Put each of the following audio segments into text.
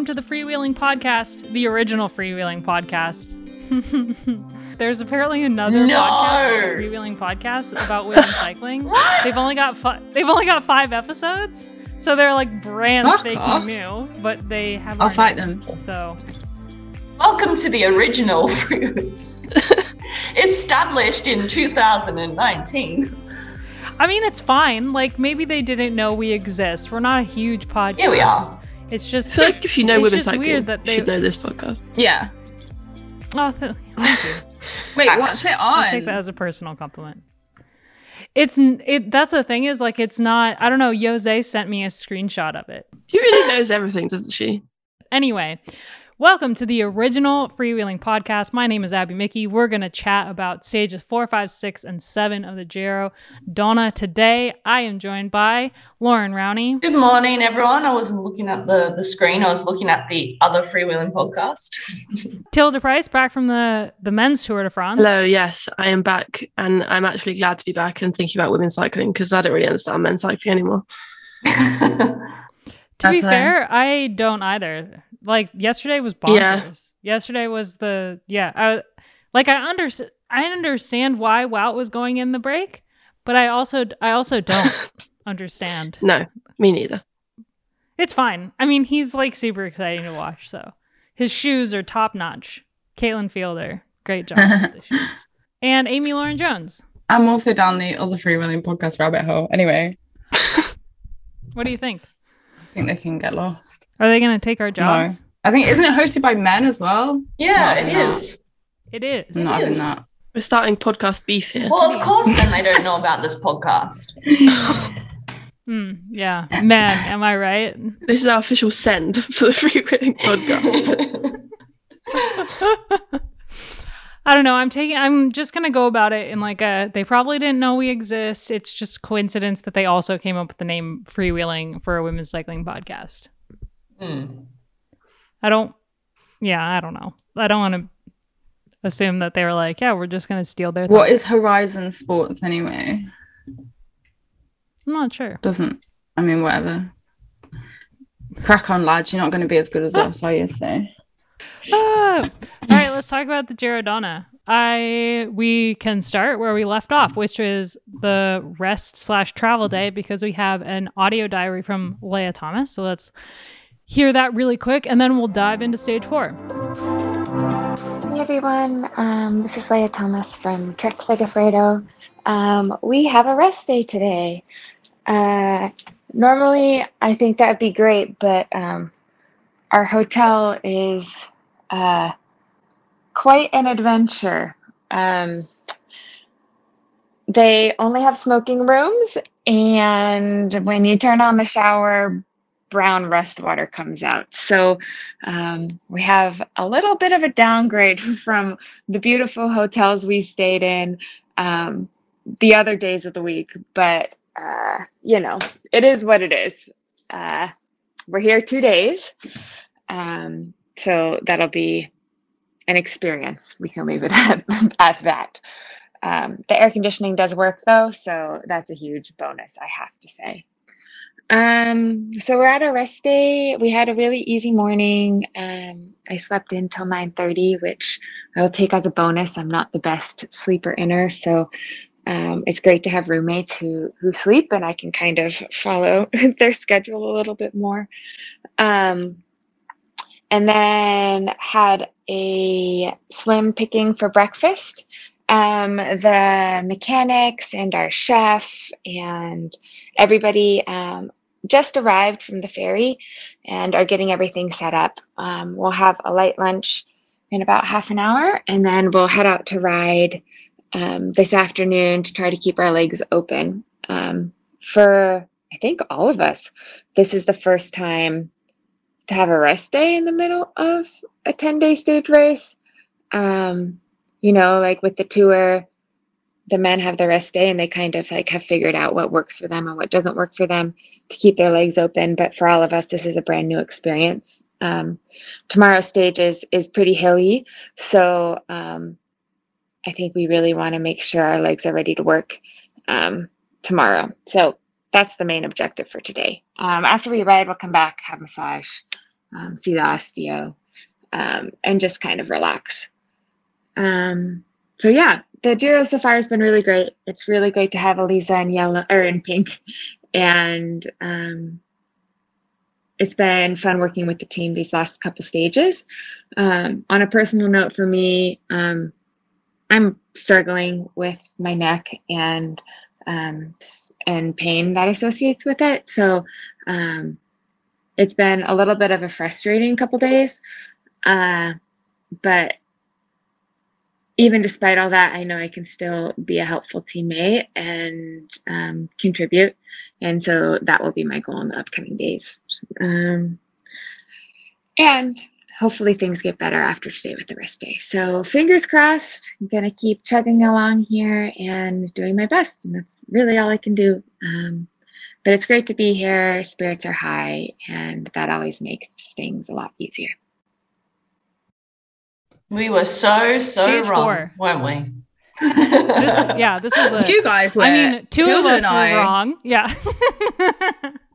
welcome to the Freewheeling Podcast, the original Freewheeling Podcast. There's apparently another No. podcast called Freewheeling Podcast about women cycling. What? They've only got fi- they've only got five episodes, so they're like brand Fuck spanking off. new, but they have. I'll fight them. So Welcome to the original. Freewheeling, Established in 2019. I mean, it's fine. Like maybe they didn't know we exist. We're not a huge podcast. Yeah, we are. It's just So like if you know women's women just cycling, weird that you they- should know this podcast. Yeah. oh, th- thank you. Wait, what's it on? I'll take that as a personal compliment. It's it. That's the thing is like it's not. I don't know. Jose sent me a screenshot of it. She really knows everything, doesn't she? Anyway, welcome to the original Freewheeling podcast. My name is Abby Mickey. We're going to chat about stages four, five, six, and seven of the Giro Donne. Today, I am joined by Lauren Rowney, Good morning, everyone. I wasn't looking at the, the screen. I was looking at the other freewheeling podcast. Tilda Price, back from the the men's Tour de France. Hello, yes, I am back, and I'm actually glad to be back and thinking about women cycling because I don't really understand men's cycling anymore. To be Okay. fair, I don't either. Like yesterday was bonkers. Yeah. Yesterday was the yeah. I like I under I understand why Wout was going in the break, but I also I also don't understand. No, me neither. It's fine. I mean, he's like super exciting to watch. So his shoes are top notch. Caitlin Fielder, great job with the shoes. And Amy Lauren Jones. I'm also down the other freewheeling podcast rabbit hole. Anyway, What do you think? I think they can get lost. Are they going to take our jobs? No. I think isn't it hosted by men as well? yeah, Not it having that. is. It is. Not having that. We're starting podcast beef here. Well, of course, then they don't know about this podcast. Hmm, yeah. Man, am I right? This is our official send for the freewheeling podcast. I don't know. I'm taking. I'm just gonna go about it in like a. They probably didn't know we exist. It's just coincidence that they also came up with the name Freewheeling for a women's cycling podcast. Hmm. I don't. Yeah, I don't know. I don't want to assume that they were like, yeah, we're just gonna steal their. What thing. is Horizon Sports anyway? I'm not sure. Doesn't I mean whatever. Crack on, lads. You're not going to be as good as us, are you? So Ah. All right, let's talk about the Giro Donne. I we can start where we left off, which is the rest slash travel day, because we have an audio diary from Leah Thomas. So let's hear that really quick, and then we'll dive into stage four. Hey everyone, um, this is Leah Thomas from Trek Segafredo. Um, we have a rest day today. Uh, normally, I think that'd be great, but um, our hotel is uh, quite an adventure. Um, they only have smoking rooms, and when you turn on the shower, brown rust water comes out. So um, we have a little bit of a downgrade from the beautiful hotels we stayed in um, the other days of the week, but uh, you know, it is what it is. Uh, we're here two days, um, so that'll be an experience. We can leave it at, at that. Um, the air conditioning does work though, so that's a huge bonus, I have to say. Um, so we're at our rest day. We had a really easy morning. Um, I slept in till 9:30, which I will take as a bonus. I'm not the best sleeper inner, so um, it's great to have roommates who who sleep and I can kind of follow their schedule a little bit more. Um, and then had a swim picking for breakfast. Um, the mechanics and our chef and everybody um, just arrived from the ferry and are getting everything set up. Um, we'll have a light lunch in about half an hour, and then we'll head out to ride um, this afternoon to try to keep our legs open. Um, for I think all of us, this is the first time to have a rest day in the middle of a 10 day stage race. Um, you know, like with the tour, the men have the rest day and they kind of like have figured out what works for them and what doesn't work for them to keep their legs open. But for all of us, this is a brand new experience. Um, tomorrow's stage is is pretty hilly, so um, I think we really want to make sure our legs are ready to work um, tomorrow. So that's the main objective for today. Um, after we ride, we'll come back, have massage, um, see the osteo, um, and just kind of relax. Um, so yeah, the Giro so far has been really great. It's really great to have Elisa in yellow or in pink, and um, it's been fun working with the team these last couple stages. Um, on a personal note, for me, I'm struggling with my neck and um, and pain that associates with it. So um, it's been a little bit of a frustrating couple days, uh, but even despite all that, I know I can still be a helpful teammate and um, contribute. And so that will be my goal in the upcoming days. Um, and hopefully things get better after today with the rest day. So fingers crossed, I'm going to keep chugging along here and doing my best. And that's really all I can do. Um, but it's great to be here. Spirits are high, and that always makes things a lot easier. We were so, so Stage wrong, four. weren't we? This, yeah, this was a. You guys were. I mean, two Tilda of us were I- wrong. Yeah.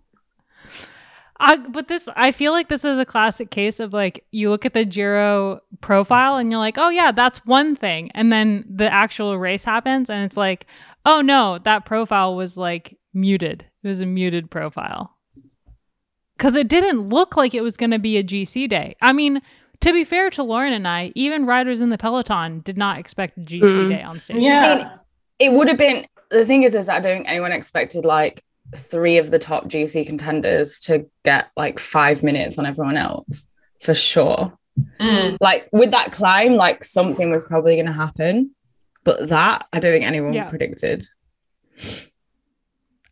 I, but this, I feel like this is a classic case of like you look at the Giro profile and you're like, oh yeah, that's one thing, and then the actual race happens and it's like, oh no, that profile was like muted. It was a muted profile because it didn't look like it was going to be a GC day. I mean, to be fair to Lauren and I, even riders in the peloton did not expect a GC Mm. day on stage. Yeah. it would have been the thing is is that I don't think anyone expected like three of the top GC contenders to get like five minutes on everyone else for sure. Mm. Like with that climb, like something was probably going to happen, but that I don't think anyone Yeah. predicted.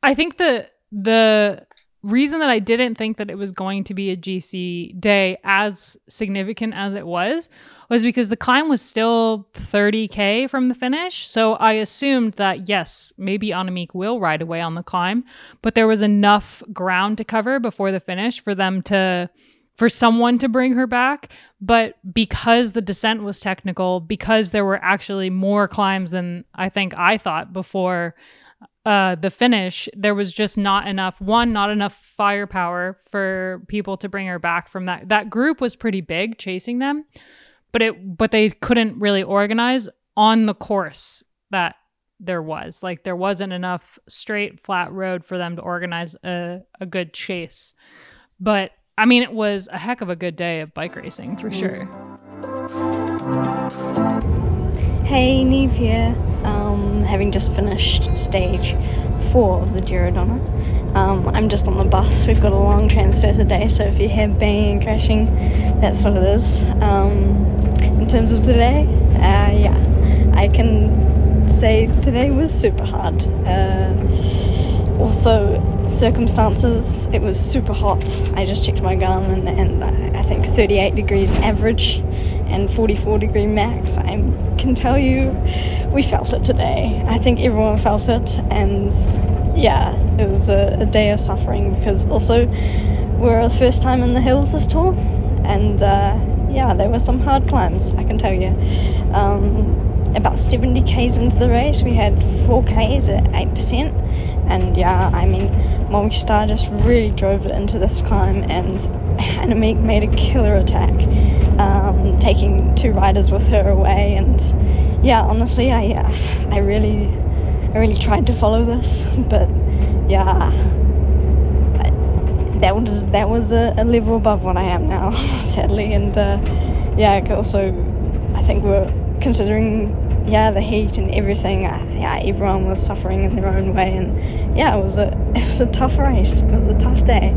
I think the the reason that I didn't think that it was going to be a GC day as significant as it was was because the climb was still 30k from the finish. So I assumed that yes, maybe Annemiek will ride away on the climb, but there was enough ground to cover before the finish for them to for someone to bring her back. But because the descent was technical, because there were actually more climbs than I think I thought before uh, the finish, there was just not enough. One, not enough firepower for people to bring her back from that. That group was pretty big, chasing them, but it but they couldn't really organize on the course that there was. Like there wasn't enough straight, flat road for them to organize a, a good chase. But I mean, it was a heck of a good day of bike racing for sure. Hey, Niamh here. Um, having just finished stage four of the Giro Donne. Um, I'm just on the bus. We've got a long transfer today, so if you hear banging and crashing, that's what it is. Um, in terms of today, uh, yeah, I can say today was super hard. Uh, also, circumstances, it was super hot. I just checked my gun, and, and I think 38 degrees average and 44 degree max. I can tell you, we felt it today. I think everyone felt it, and yeah, it was a, a day of suffering because also we're the first time in the hills this tour, and uh, yeah, there were some hard climbs, I can tell you. Um, about 70 k's into the race, we had 4 k's at 8%, and yeah, I mean, Movistar just really drove it into this climb, and Annemiek made a killer attack, um, taking two riders with her away, and yeah, honestly, I uh, I really I really tried to follow this, but yeah, that was that was a, a level above what I am now, sadly, and uh, yeah, also I think we're considering yeah the heat and everything. Uh, yeah, everyone was suffering in their own way, and yeah, it was a it was a tough race. It was a tough day.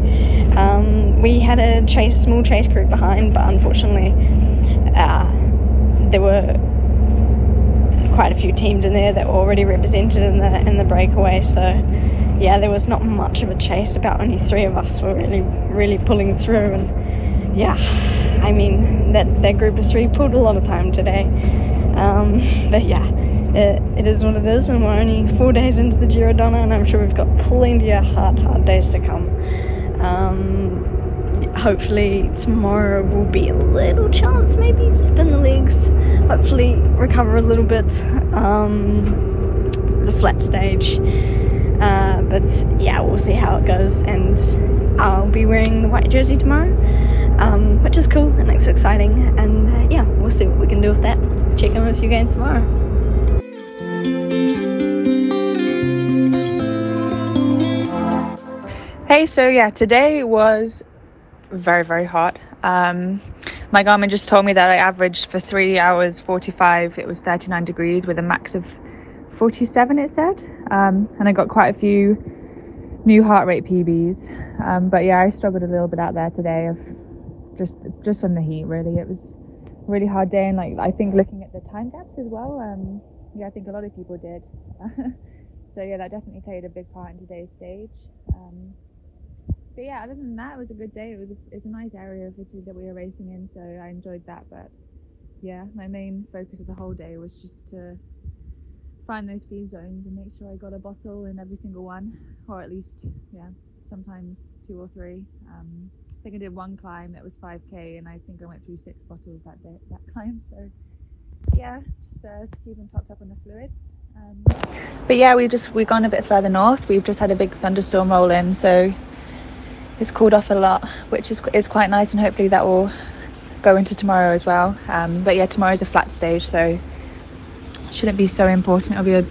Um, we had a chase small chase group behind, but unfortunately, uh, there were quite a few teams in there that were already represented in the in the breakaway. So yeah, there was not much of a chase. About only three of us were really really pulling through, and yeah, I mean that that group of three pulled a lot of time today. Um, but yeah. It, it is what it is, and we're only four days into the Giro Donne, and I'm sure we've got plenty of hard, hard days to come. Um, hopefully tomorrow will be a little chance maybe to spin the legs hopefully recover a little bit um, it's a flat stage uh, but yeah we'll see how it goes and I'll be wearing the white jersey tomorrow, um, which is cool and it's exciting. And uh, yeah, we'll see what we can do with that. Check in with you again tomorrow. Hey, so yeah, today was very, very hot. Um, my Garmin just told me that I averaged for three hours 45, it was 39 degrees with a max of 47, it said. Um, and I got quite a few new heart rate PBs. Um, but yeah, I struggled a little bit out there today of just just from the heat, really. It was a really hard day, and like I think looking at the time gaps as well. Um, yeah, I think a lot of people did. so yeah, that definitely played a big part in today's stage. Um, but yeah, other than that, it was a good day. It was a, it's a nice area of Italy that we were racing in, so I enjoyed that. But yeah, my main focus of the whole day was just to find those feed zones and make sure I got a bottle in every single one, or at least yeah, sometimes two or three. Um, I think I did one climb that was 5k, and I think I went through six bottles that day that climb. So yeah, just uh, keeping topped up on the fluids. Um, but yeah, we've just we've gone a bit further north. We've just had a big thunderstorm roll in, so it's cooled off a lot, which is is quite nice, and hopefully that will go into tomorrow as well. Um, but yeah, tomorrow's a flat stage, so shouldn't be so important. It'll be a,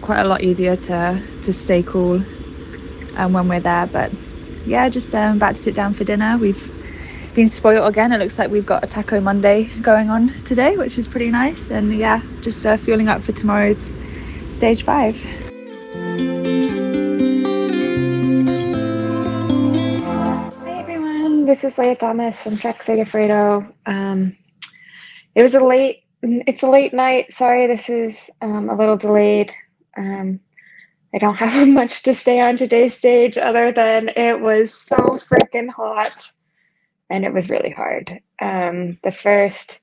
quite a lot easier to to stay cool um, when we're there. But yeah, just um, about to sit down for dinner. We've been spoiled again. It looks like we've got a Taco Monday going on today, which is pretty nice. And yeah, just uh, fueling up for tomorrow's stage five. Hi everyone, this is Leah Thomas from Trek Segafredo. Um, it was a late, it's a late night. Sorry, this is um, a little delayed. Um, I don't have much to say on today's stage other than it was so freaking hot and it was really hard. Um, the first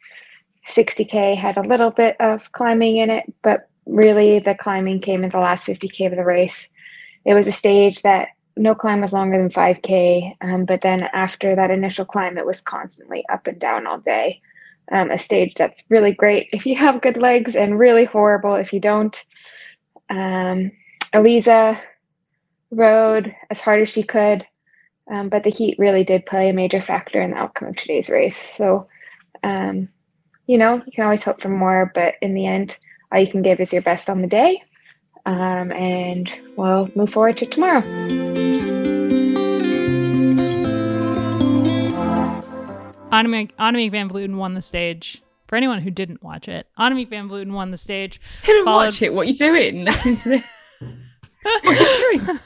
60k had a little bit of climbing in it, but really the climbing came in the last 50k of the race. It was a stage that no climb was longer than 5k um, but then after that initial climb it was constantly up and down all day um, a stage that's really great if you have good legs and really horrible if you don't um, Elisa rode as hard as she could um, but the heat really did play a major factor in the outcome of today's race so um, you know you can always hope for more but in the end all you can give is your best on the day um, and we'll move forward to tomorrow. Annemiek, Annemiek van Vleuten won the stage. For anyone who didn't watch it, Annemiek van Vleuten won the stage. Didn't Followed- watch it. What are you doing? Listen to this. What are you doing?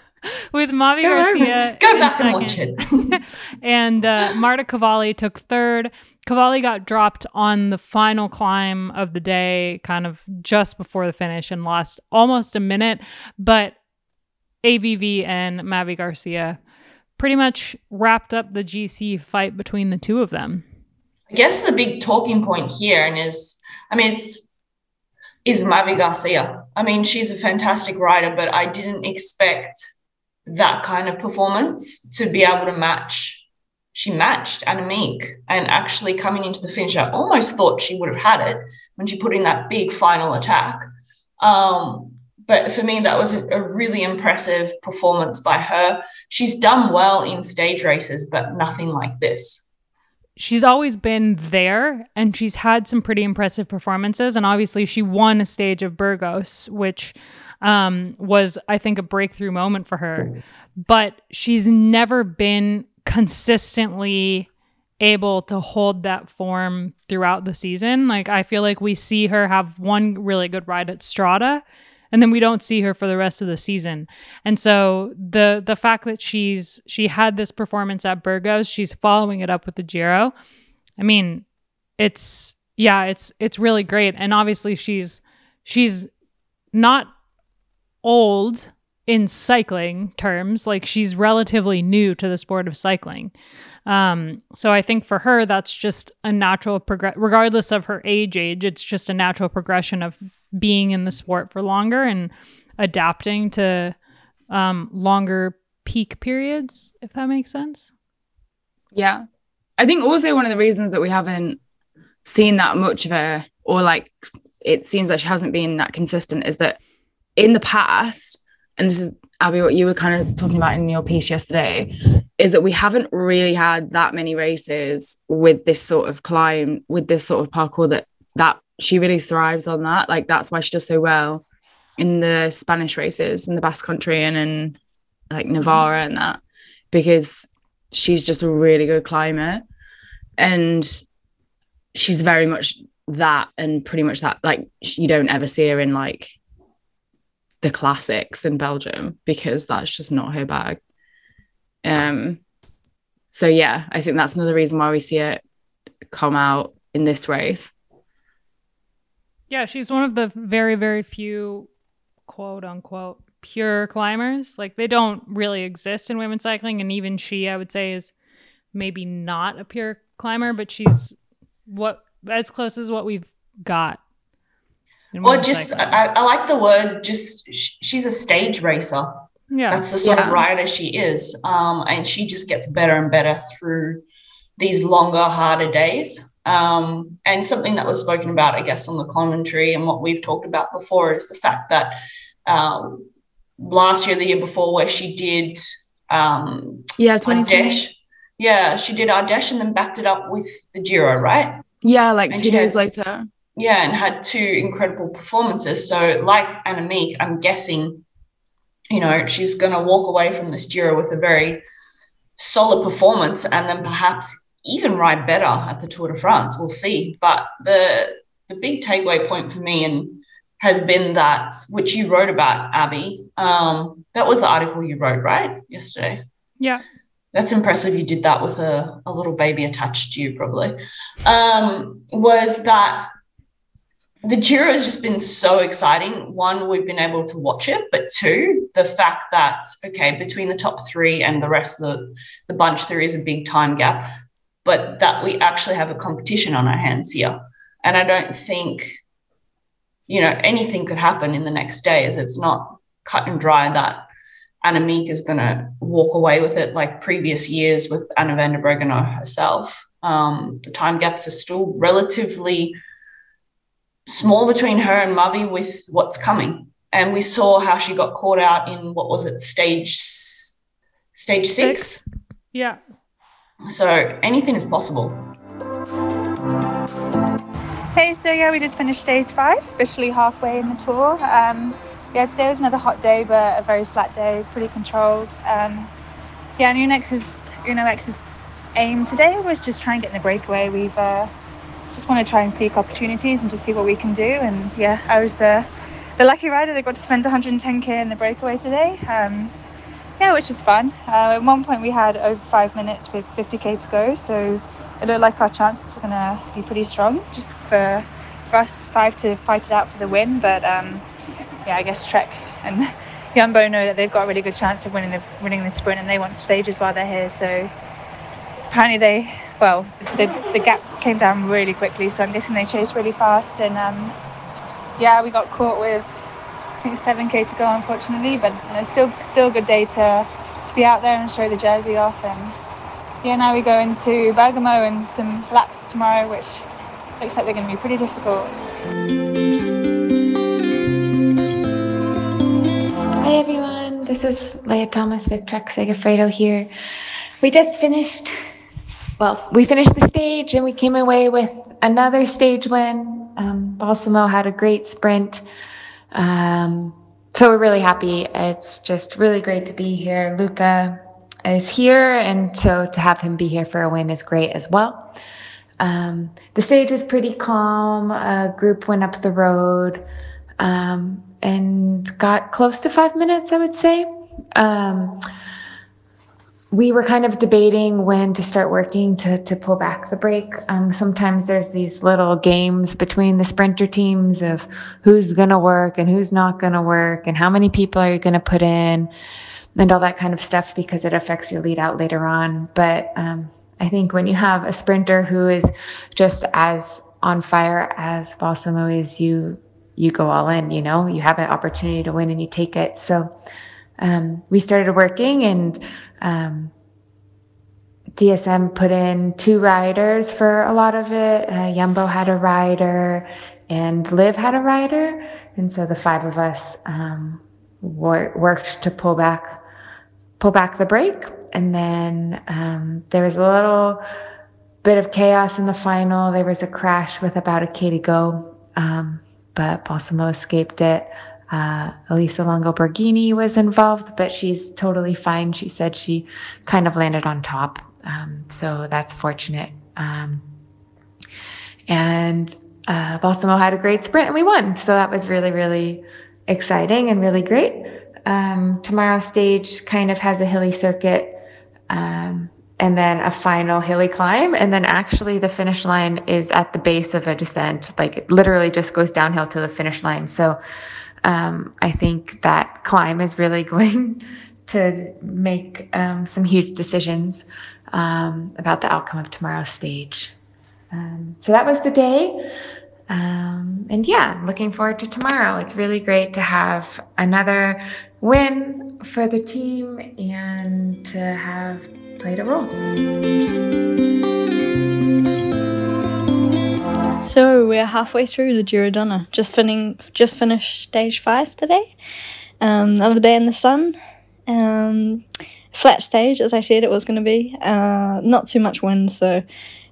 with Mavi Go. Garcia. Go back and watch it. and uh, Marta Cavalli took third. Cavalli got dropped on the final climb of the day, kind of just before the finish, and lost almost a minute. But AVV and Mavi Garcia pretty much wrapped up the GC fight between the two of them. I guess the big talking point here and is, I mean, it's is Mavi Garcia. I mean, she's a fantastic rider, but I didn't expect that kind of performance to be able to match. She matched Annemiek, and actually coming into the finish, I almost thought she would have had it when she put in that big final attack. Um, but for me, that was a really impressive performance by her. She's done well in stage races, but nothing like this. She's always been there and she's had some pretty impressive performances. And obviously she won a stage of burgos which um, was i think a breakthrough moment for her. But she's never been consistently able to hold that form throughout the season. Like i feel like we see her have one really good ride at Strade and then we don't see her for the rest of the season. And so the the fact that she's she had this performance at Burgos, she's following it up with the Giro. I mean, it's yeah, it's it's really great. And obviously she's she's not old in cycling terms, like she's relatively new to the sport of cycling. Um, so I think for her, that's just a natural progress, regardless of her age. Age, it's just a natural progression of being in the sport for longer and adapting to um, longer peak periods, if that makes sense. Yeah. I think also one of the reasons that we haven't seen that much of her, or like it seems like she hasn't been that consistent, is that in the past, and this is Abby, what you were kind of talking about in your piece yesterday, is that we haven't really had that many races with this sort of climb, with this sort of parcours that that she really thrives on that. Like that's why she does so well in the Spanish races in the Basque Country and in like Navarra and that because she's just a really good climber and she's very much that and pretty much that like you don't ever see her in like the classics in Belgium because that's just not her bag. Um so yeah, I think that's another reason why we see it come out in this race. Yeah, she's one of the very, very few quote unquote pure climbers. Like they don't really exist in women's cycling. And even she, I would say, is maybe not a pure climber, but she's what as close as what we've got. Well, just I, I, like the word. Just she's a stage racer. Yeah, that's the sort yeah. of rider she is, um, and she just gets better and better through these longer, harder days. Um, and something that was spoken about, I guess, on the commentary and what we've talked about before is the fact that um, last year, the year before, where she did um, yeah, 2020. Yeah, she did Ardèche and then backed it up with the Giro, right? Yeah, like And two she had- days later. Yeah, and had two incredible performances. So, like Annemiek, I'm guessing, you know, she's going to walk away from this Giro with a very solid performance and then perhaps even ride better at the Tour de France. We'll see. But the the big takeaway point for me and has been that which you wrote about, Abby. Um, that was the article you wrote, right, yesterday. yeah. That's impressive. You did that with a, a little baby attached to you, probably. Um, was that the Giro has just been so exciting. One, we've been able to watch it, but two, the fact that okay, between the top three and the rest of the, the bunch, there is a big time gap, but that we actually have a competition on our hands here. And I don't think, you know, anything could happen in the next days. It's not cut and dry that Annemiek is going to walk away with it like previous years with Anna van der Breggen herself. Um, the time gaps are still relatively small between her and Mavi with what's coming. And we saw how she got caught out in what was it, stage stage six. Yeah. So anything is possible. Hey, so yeah, we just finished stage five, officially halfway in the tour. Um, yeah, today was another hot day, but a very flat day. It's pretty controlled. Um, yeah, and Unix's Uno X's aim today was just try and get in the breakaway. We've uh, just want to try and seek opportunities and just see what we can do. And yeah, I was the the lucky rider that got to spend 110k in the breakaway today. Um, yeah, which was fun. Uh, at one point, we had over five minutes with 50k to go, so it looked like our chances were gonna be pretty strong, just for for us five to fight it out for the win. But um, yeah, I guess Trek and Jumbo know that they've got a really good chance of winning the winning the sprint, and they want stages while they're here. So apparently they, well, the the gap came down really quickly, so I'm guessing they chased really fast, and um, yeah, we got caught with think 7k to go, unfortunately, but you know, still still good day to be out there and show the jersey off, and yeah, now we go into Bergamo and some laps tomorrow, which looks like they're going to be pretty difficult. Hi everyone, this is Leah Thomas with Trek Segafredo here. We just finished, well, we finished the stage and we came away with another stage win. Um, Balsamo had a great sprint. Um, so we're really happy. It's just really great to be here. Luca is here, and so to have him be here for a win is great as well. Um, the stage was pretty calm. A group went up the road. Um, and got close to five minutes, I would say. Um, we were kind of debating when to start working to, to pull back the break. Um, sometimes there's these little games between the sprinter teams of who's going to work and who's not going to work and how many people are you going to put in and all that kind of stuff because it affects your lead out later on. But um, I think when you have a sprinter who is just as on fire as Balsamo is, you you go all in, you know, you have an opportunity to win and you take it. So um, we started working and um, DSM put in two riders for a lot of it. Uh, Yumbo had a rider and Liv had a rider. And so the five of us um, wor- worked to pull back, pull back the brake. And then um, there was a little bit of chaos in the final. There was a crash with about a K to go, um, but Balsamo escaped it. Uh, Elisa Longo Borghini was involved, but she's totally fine. She said she kind of landed on top. Um, so that's fortunate. Um, and uh, Balsamo had a great sprint and we won. So that was really, really exciting and really great. Um, tomorrow's stage kind of has a hilly circuit. Um, and then a final hilly climb. And then actually the finish line is at the base of a descent. Like it literally just goes downhill to the finish line. So, um, I think that climb is really going to make, um, some huge decisions, um, about the outcome of tomorrow's stage. Um, so that was the day. Um, and yeah, looking forward to tomorrow. It's really great to have another win for the team and to have played a role. So we're halfway through the Giro Donne. Just finishing, just finished stage five today. Um, another day in the sun. Um, flat stage, as I said it was going to be. Uh, not too much wind, so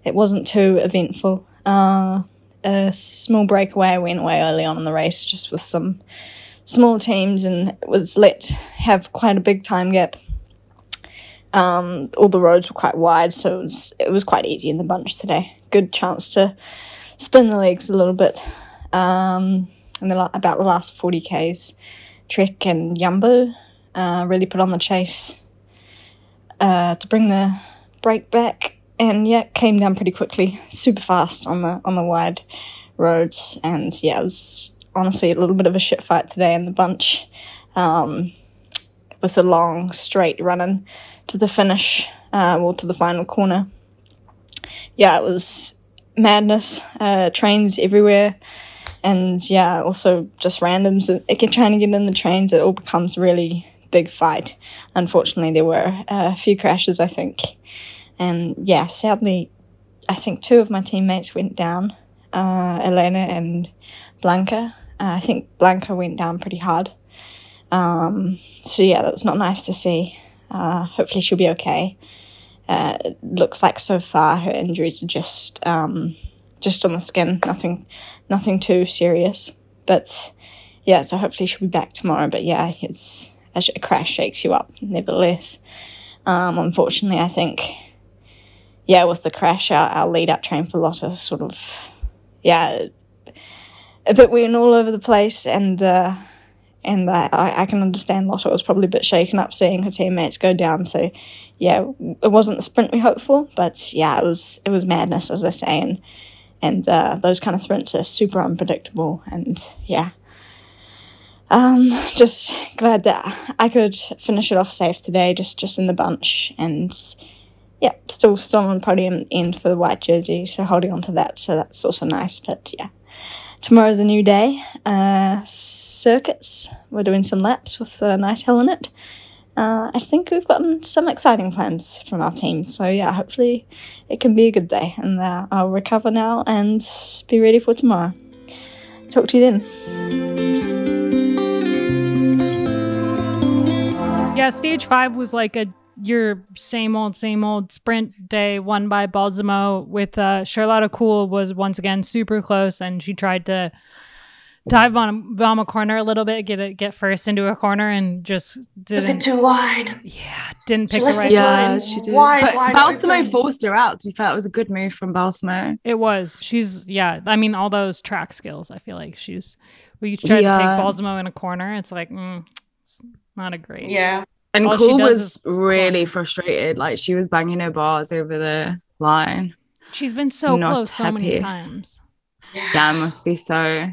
it wasn't too eventful. Uh, a small breakaway. Went away early on in the race, just with some small teams, and was let have quite a big time gap. Um, all the roads were quite wide, so it was, it was quite easy in the bunch today. Good chance to spin the legs a little bit. Um, and the, about the last 40 Ks, Trek and Yumbo uh, really put on the chase uh, to bring the break back. And yeah, came down pretty quickly, super fast on the on the wide roads. And yeah, it was honestly a little bit of a shit fight today in the bunch, um, with a long straight running to the finish, uh, well to the final corner. Yeah, it was madness. Uh, trains everywhere, and yeah, also just randoms. Again, trying to get in the trains, it all becomes really big fight. Unfortunately, there were a few crashes, I think, and yeah, sadly, I think two of my teammates went down. Uh, Elena and Blanca. Uh, I think Blanca went down pretty hard. Um, so yeah, that's not nice to see. Uh, hopefully she'll be okay. Uh, it looks like so far her injuries are just um, just on the skin, nothing, nothing too serious. But yeah, so hopefully she'll be back tomorrow. But yeah, it's a crash shakes you up, nevertheless. Um, unfortunately, I think yeah, with the crash, our, our lead up train for Lotte sort of yeah, a bit weird all over the place, and uh, and I, I can understand Lotte was probably a bit shaken up seeing her teammates go down. So, yeah, it wasn't the sprint we hoped for, but yeah, it was it was madness, as I say, and and uh, those kind of sprints are super unpredictable, and yeah. Um, just glad that I could finish it off safe today, just just in the bunch, and yeah, still still on podium end for the white jersey, so holding on to that, so that's also nice. But yeah, tomorrow's a new day. Uh, circuits. We're doing some laps with a nice hill in it. Uh, I think we've gotten some exciting plans from our team. So yeah, hopefully it can be a good day, and uh, I'll recover now and be ready for tomorrow. Talk to you then. Yeah, stage five was like a your same old, same old sprint day won by Balsamo with uh, Charlotte Kool was once again super close and she tried to dive bomb, bomb a corner a little bit, get it, get first into a corner and just Took didn't. it too wide. yeah, didn't She pick the right it Yeah, line. she did. Wide, but wide Balsamo open. forced her out. To be fair, it was a good move from Balsamo. It was. She's yeah. I mean, all those track skills. I feel like she's. We tried to Yeah. take Balsamo in a corner. It's like mm, it's not a great. Yeah. And All was is really frustrated. Like she was banging her bars over the line. She's been so Not close so many times. Yeah, it must be so.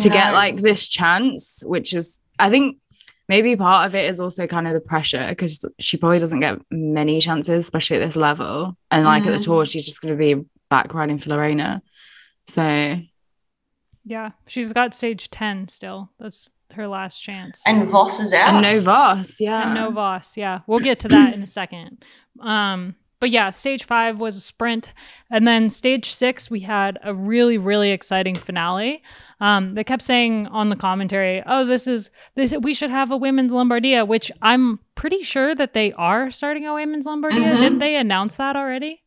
to get like this chance, which is, I think maybe part of it is also kind of the pressure because she probably doesn't get many chances, especially at this level. And like at the Mhm. tour, she's just going to be back riding for Lorena. So Yeah, she's got stage ten still. That's her last chance. And Vos is out. and no Vos, yeah. And no Vos. Yeah, we'll get to that in a second. Um, but yeah, stage five was a sprint, and then stage six we had a really really exciting finale. Um, they kept saying on the commentary, "Oh, this is this. We should have a women's Lombardia," which I'm pretty sure that they are starting a women's Lombardia. Mhm. Didn't they announce that already?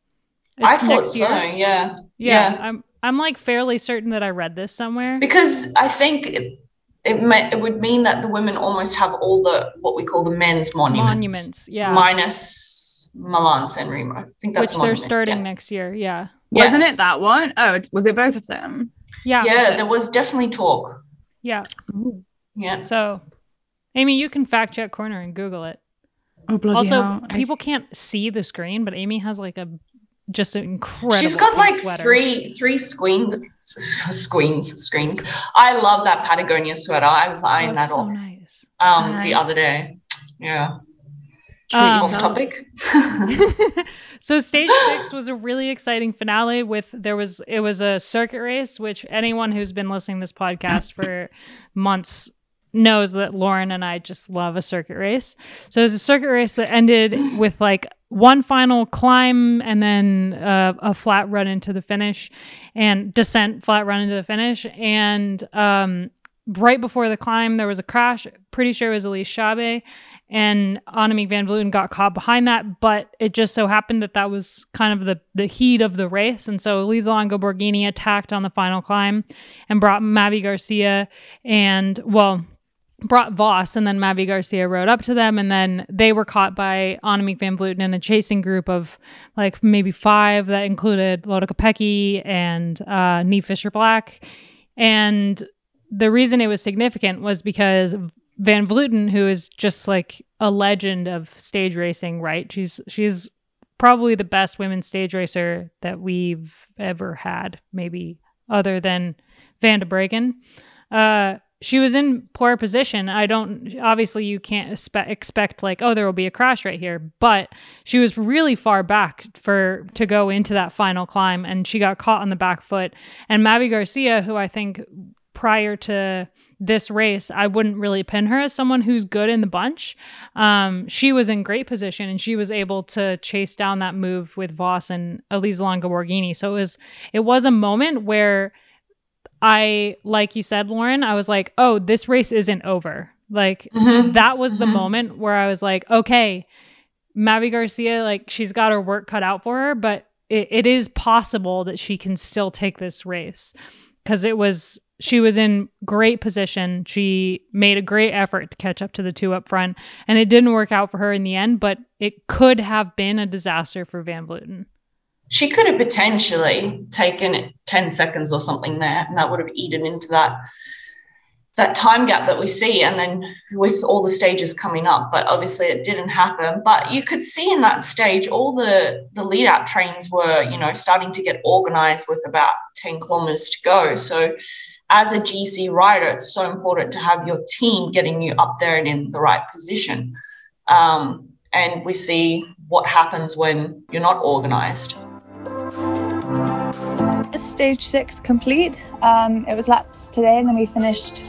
I thought so. year? Yeah. Yeah, I'm. I'm like fairly certain that I read this somewhere. because I think it it, may, it would mean that the women almost have all the what we call the men's monuments, Monuments, yeah. minus Milan San Remo. I think that's which they're monument, starting yeah. next year. Yeah. Yeah. Wasn't it that one? Oh, it- was it both of them? Yeah. Yeah, there was definitely talk. Yeah. Yeah. So, Amy, you can fact check corner and Google it. Oh, bloody also, hell. I- people can't see the screen, but Amy has like a just incredible. She's got like sweater. three three screens screens screens. I love that Patagonia sweater. I was eyeing Oh, that so off nice. um the other day. Yeah. Um, Off topic. so stage six was a really exciting finale with there was it was a circuit race which anyone who's been listening to this podcast for months knows that lauren and i just love a circuit race so it was a circuit race that ended with like one final climb and then uh, a flat run into the finish and descent flat run into the finish. And um, right before the climb there was a crash. Pretty sure it was Elise Chabbey and Annemiek van Vleuten got caught behind that, but it just so happened that that was kind of the the heat of the race, and so Lisa Longo Borghini attacked on the final climb and brought Mavi Garcia and well brought Vos, and then Mavi Garcia rode up to them, and then they were caught by Annemiek van Vleuten in a chasing group of like maybe five that included Lotte Kopecky and uh, Niamh Fisher-Black, and the reason it was significant was because Van Vleuten, who is just like a legend of stage racing, right? She's she's probably the best women's stage racer that we've ever had, maybe other than Van der Breggen. Uh, she was in poor position. I don't obviously you can't expect, expect like oh there will be a crash right here, but she was really far back for to go into that final climb, and she got caught on the back foot. And Mavi Garcia, who I think prior to this race, I wouldn't really pin her as someone who's good in the bunch. Um, she was in great position and she was able to chase down that move with Vos and Elisa Longo Borghini. So it was it was a moment where I, like you said, Lauren, I was like, oh, this race isn't over. Like Mhm. that was the Mhm. moment where I was like, okay, Mavi Garcia, like she's got her work cut out for her, but it, it is possible that she can still take this race because it was she was in great position. She made a great effort to catch up to the two up front, and it didn't work out for her in the end. But it could have been a disaster for Van Vleuten. She could have potentially taken 10 seconds or something there, and that would have eaten into that that time gap that we see and then with all the stages coming up but obviously it didn't happen. But you could see in that stage all the the lead out trains were you know starting to get organized with about 10 kilometers to go. So as a gc rider it's so important to have your team getting you up there and in the right position. Um, and we see what happens when you're not organized Stage six complete. Um, it was laps today, and then we finished.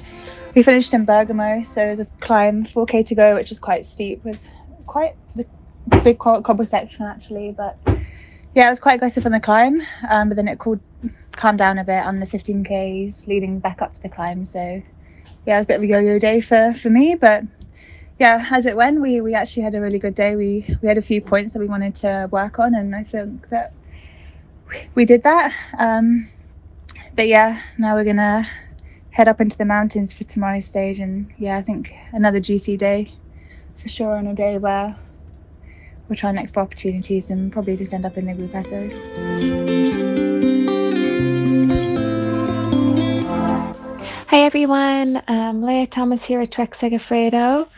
We finished in Bergamo, so there's a climb, 4k to go, which is quite steep with quite the big co- cobble section actually. But yeah, it was quite aggressive on the climb, um, but then it cooled, calmed down a bit on the 15ks leading back up to the climb. So yeah, it was a bit of a yo-yo day for for me, but yeah, as it went, we we actually had a really good day. We we had a few points that we wanted to work on, and I think that we did that. Um, but yeah, now we're gonna head up into the mountains for tomorrow's stage, and yeah, I think another GC day for sure, on a day where we're trying to look for opportunities and probably just end up in the gruppetto. Hi everyone, um, Leah Thomas here at Trek Segafredo.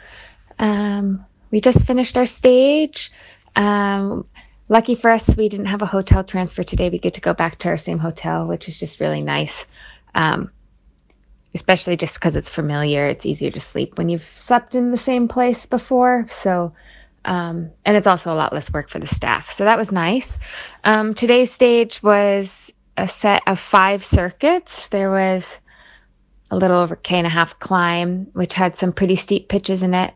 Um, we just finished our stage. Um, lucky for us, we didn't have a hotel transfer today. We get to go back to our same hotel, which is just really nice. Um, especially just because it's familiar, it's easier to sleep when you've slept in the same place before. So, um, and it's also a lot less work for the staff. So that was nice. Um, today's stage was a set of five circuits. There was a little over K and a half climb, which had some pretty steep pitches in it.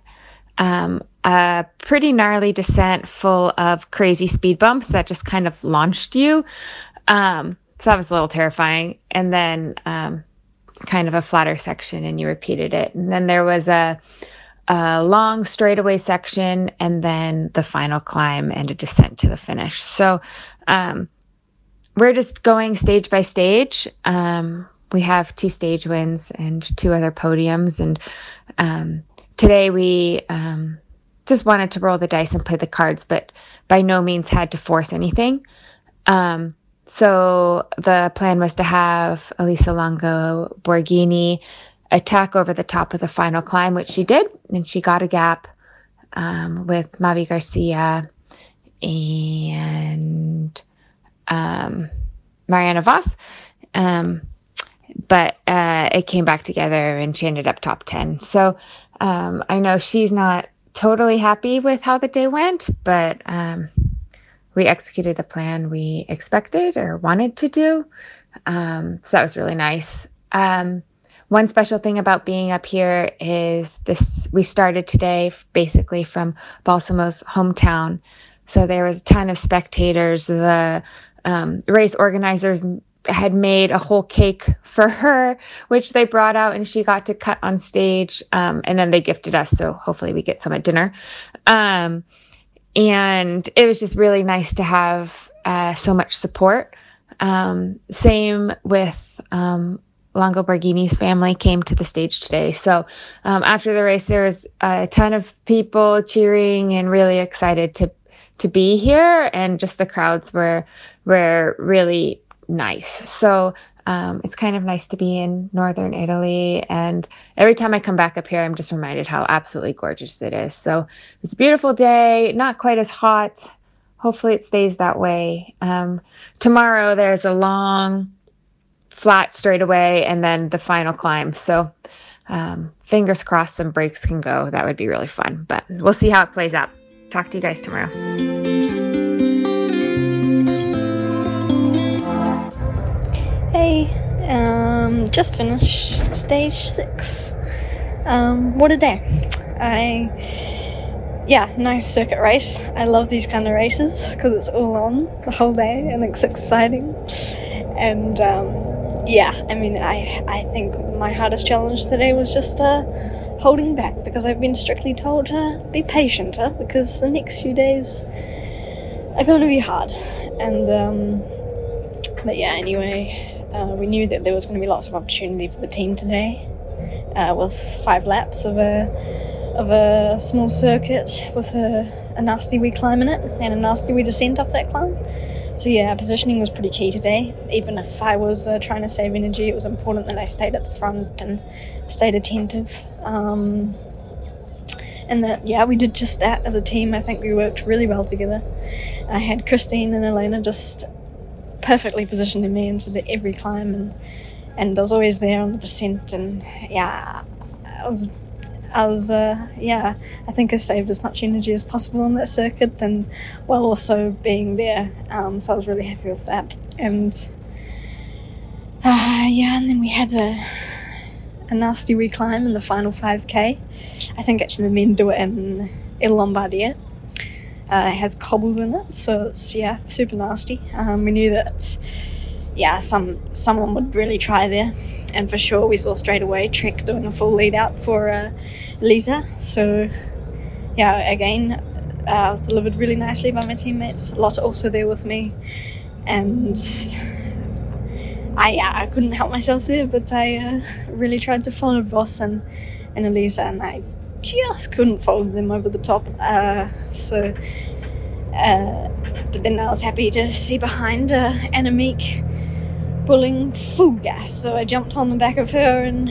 Um, a pretty gnarly descent full of crazy speed bumps that just kind of launched you. Um, so that was a little terrifying. And then um, kind of a flatter section and you repeated it. And then there was a, a long straightaway section and then the final climb and a descent to the finish. So um, we're just going stage by stage. Um, we have two stage wins and two other podiums. And um, today we um, just wanted to roll the dice and play the cards, but by no means had to force anything. Um, so the plan was to have Elisa Longo Borghini attack over the top of the final climb, which she did, and she got a gap um, with Mavi Garcia and um, Marianne Vos. Um, but uh, it came back together and she ended up top 10. So um, I know she's not totally happy with how the day went, but um, we executed the plan we expected or wanted to do. Um, so that was really nice. Um, one special thing about being up here is this we started today basically from Balsamo's hometown. So there was a ton of spectators. The um, race organizers had made a whole cake for her, which they brought out and she got to cut on stage. Um, and then they gifted us. So hopefully we get some at dinner. Um, and it was just really nice to have uh, so much support. Um, same with um, Longo Borghini's family came to the stage today. So um, after the race, there was a ton of people cheering and really excited to to be here, and just the crowds were were really nice. So um, it's kind of nice to be in northern Italy. And every time I come back up here, I'm just reminded how absolutely gorgeous it is. So it's a beautiful day, not quite as hot. Hopefully, it stays that way. Um, tomorrow, there's a long, flat straightaway and then the final climb. So um, fingers crossed some breaks can go. That would be really fun. But we'll see how it plays out. Talk to you guys tomorrow. Hey, um, just finished stage six. Um, what a day! I, yeah, nice circuit race. I love these kind of races because it's all on the whole day and it's exciting. And um, yeah, I mean, I I think my hardest challenge today was just uh, holding back because I've been strictly told to be patient huh? because the next few days are going to be hard. And um, but yeah, anyway, uh, we knew that there was going to be lots of opportunity for the team today. Uh, was five laps of a of a small circuit with a, a nasty wee climb in it and a nasty wee descent off that climb. So yeah, positioning was pretty key today. Even if I was uh, trying to save energy, it was important that I stayed at the front and stayed attentive. Um, and that yeah, we did just that as a team. I think we worked really well together. I had Christine and Elena just perfectly positioned in me into the every climb and and I was always there on the descent and yeah I was I was uh, yeah I think I saved as much energy as possible on that circuit and while also being there um, so I was really happy with that and uh, yeah and then we had a a nasty wee climb in the final 5k I think actually the men do it in Il Lombardia uh, has cobbles in it, so it's yeah, super nasty. Um, we knew that yeah, some someone would really try there, and for sure we saw straight away Trek doing a full lead out for uh, Lisa. So yeah, again, uh, I was delivered really nicely by my teammates. Lot also there with me, and I yeah, I couldn't help myself there, but I uh, really tried to follow Vos and and Elisa, and I just couldn't follow them over the top. Uh, so, uh, but then I was happy to see behind uh, Annemiek pulling full gas. So I jumped on the back of her and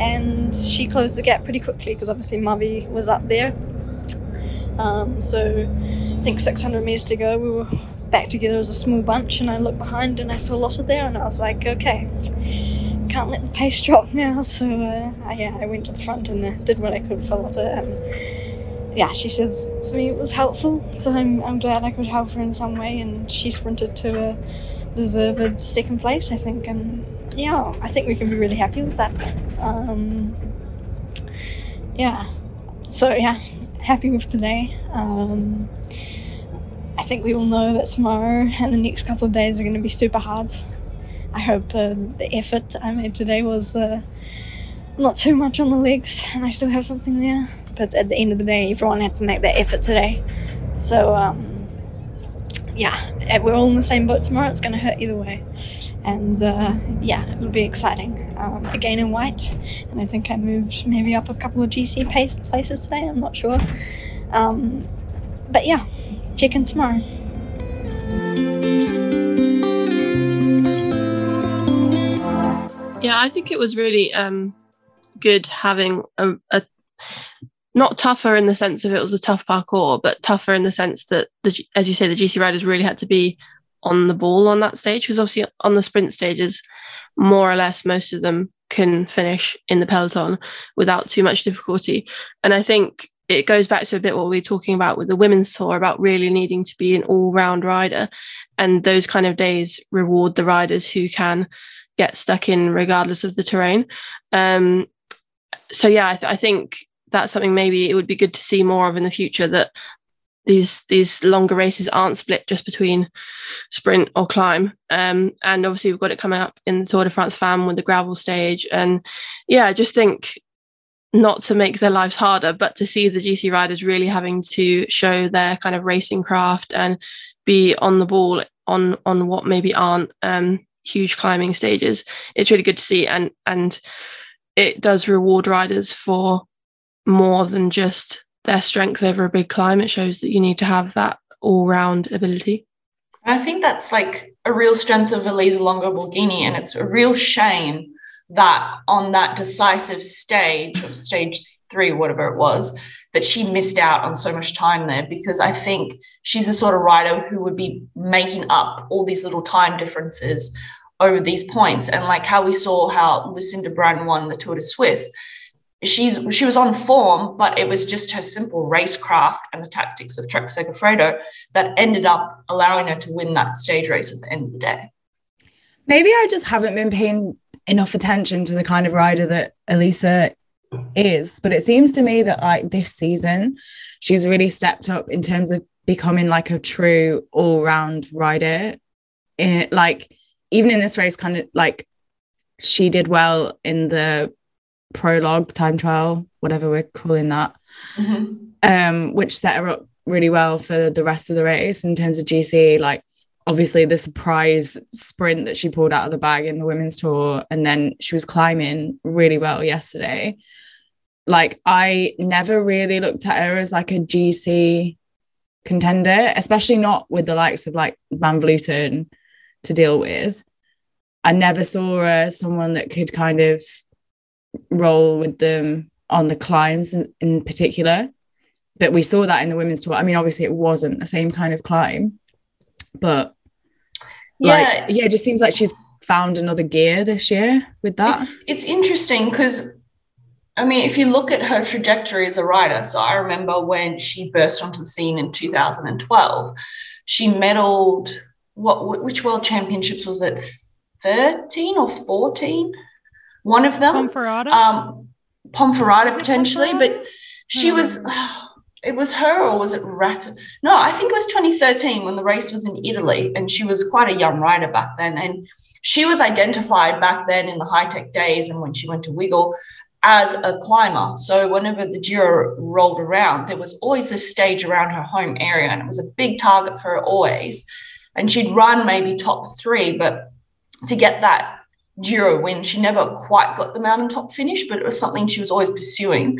and she closed the gap pretty quickly because obviously Mavi was up there. Um, so I think 600 meters to go, we were back together as a small bunch, and I looked behind and I saw Lotte there, and I was like, okay can't let the pace drop now. So uh, I, yeah, I went to the front and uh, did what I could for Lotte. And yeah, she says to me it was helpful. So I'm, I'm glad I could help her in some way. And she sprinted to a deserved second place, I think. And yeah, I think we can be really happy with that. Um, yeah. So yeah, happy with today. Um, I think we all know that tomorrow and the next couple of days are going to be super hard. I hope uh, the effort I made today was uh, not too much on the legs and I still have something there. But at the end of the day, everyone had to make that effort today. So, um, yeah, we're all in the same boat tomorrow. It's going to hurt either way. And uh, yeah, it'll be exciting. Um, again in white. And I think I moved maybe up a couple of GC pace- places today. I'm not sure. Um, but yeah, chicken tomorrow. Yeah, I think it was really um, good having a, a, not tougher in the sense of it was a tough parcours, but tougher in the sense that the as you say, the GC riders really had to be on the ball on that stage because obviously on the sprint stages, more or less most of them can finish in the peloton without too much difficulty. And I think it goes back to a bit what we were talking about with the women's tour about really needing to be an all-round rider and those kind of days reward the riders who can get stuck in regardless of the terrain. Um, so yeah I, th- I, think that's something maybe it would be good to see more of in the future that these these longer races aren't split just between sprint or climb. Um, and obviously we've got it coming up in the tour de france femme with the gravel stage. And yeah i just think not to make their lives harder, but to see the GC riders really having to show their kind of racing craft and be on the ball on on what maybe aren't um, huge climbing stages. It's really good to see, and and it does reward riders for more than just their strength over a big climb. It shows that you need to have that all round ability. I think that's like a real strength of Elisa Longo Borghini, and it's a real shame that on that decisive stage of stage three, whatever it was, that she missed out on so much time there because I think she's the sort of rider who would be making up all these little time differences over these points. And like how we saw how Lucinda Brand won the Tour de Suisse, she's she was on form, but it was just her simple racecraft and the tactics of Trek Segafredo that ended up allowing her to win that stage race at the end of the day. Maybe I just haven't been paying enough attention to the kind of rider that Elisa is. But it seems to me that like this season, she's really stepped up in terms of becoming like a true all-round rider. It, like even in this race, kind of like she did well in the prologue time trial, whatever we're calling that, mm-hmm. um, which set her up really well for the rest of the race in terms of GC. Like obviously the surprise sprint that she pulled out of the bag in the women's tour and then she was climbing really well yesterday like i never really looked at her as like a gc contender especially not with the likes of like van vleuten to deal with. I never saw as someone that could kind of roll with them on the climbs in, in particular but we saw that in the women's tour. I mean obviously it wasn't the same kind of climb but like, yeah, yeah, it just seems like she's found another gear this year with that. It's, it's interesting because I mean, if you look at her trajectory as a rider, so I remember when she burst onto the scene in 2012, she medaled what which world championships was it 13 or 14 one of them Ponferrada um potentially but she was it was her or was it Ratto? No, I think it was 2013 when the race was in Italy, and she was quite a young rider back then. And she was identified back then in the Hitec days and when she went to Wiggle as a climber. So whenever the Giro rolled around, there was always a stage around her home area, and it was a big target for her always. And mm-hmm. she'd run maybe top three, but to get that Giro win, she never quite got the mountaintop finish, but it was something she was always pursuing.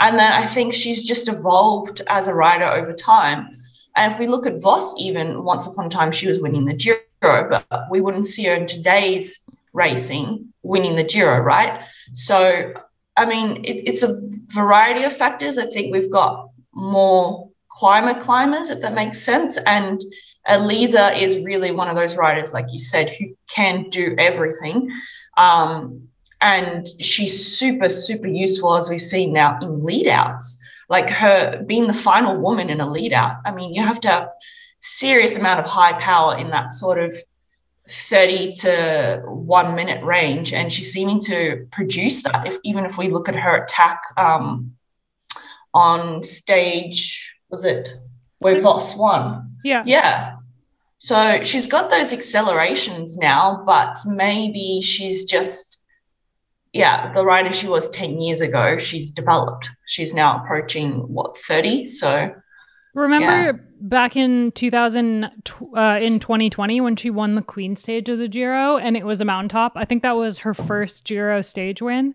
And then I think she's just evolved as a rider over time. And if we look at Vos, even once upon a time, she was winning the Giro, but we wouldn't see her in today's racing winning the Giro, right? So, I mean, it, it's a variety of factors. I think we've got more climber climbers, if that makes sense. And Elisa is really one of those writers, like you said, who can do everything. Um, and she's super super useful as we've seen now in lead outs. Like her being the final woman in a lead out. I mean you have to have serious amount of high power in that sort of 30 to 1 minute range and she's seeming to produce that if even if we look at her attack um, on stage was it? Where Vos won yeah. Yeah So she's got those accelerations now, but maybe she's just, yeah, the rider she was 10 years ago, she's developed. She's now approaching what, 30? So Remember Yeah. back in 2000 uh, in 2020 when she won the Queen stage of the Giro and it was a mountaintop. I think that was her first Giro stage win.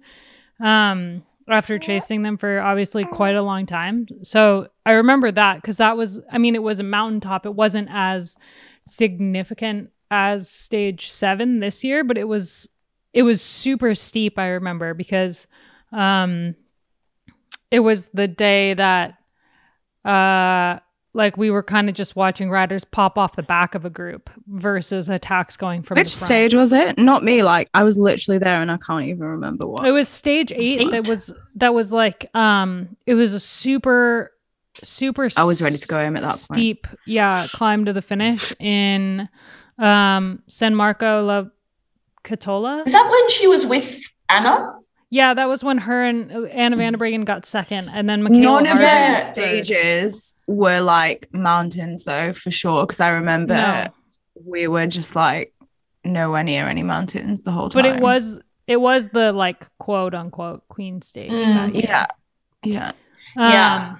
Um after chasing them for obviously quite a long time. So I remember that cuz that was I mean it was a mountaintop. It wasn't as significant as stage 7 this year, but it was it was super steep I remember because um it was the day that uh like we were kind of just watching riders pop off the back of a group versus attacks going from Which stage was it? Not me. Like I was literally there and I can't even remember what. It was stage eight. That was that was like um it was a super super I was ready to go home at that point. steep yeah climb to the finish in um San Marco La Catola. is that when she was with Anna? Yeah, that was when her and Anna Van der Breggen got second, and then Michaela None of Harding Yeah. those was third. stages were like mountains though, for sure. Because I remember No. we were just like nowhere near any mountains the whole time. but it was it was the like quote unquote queen stage. Mm. that year. yeah, yeah. Yeah.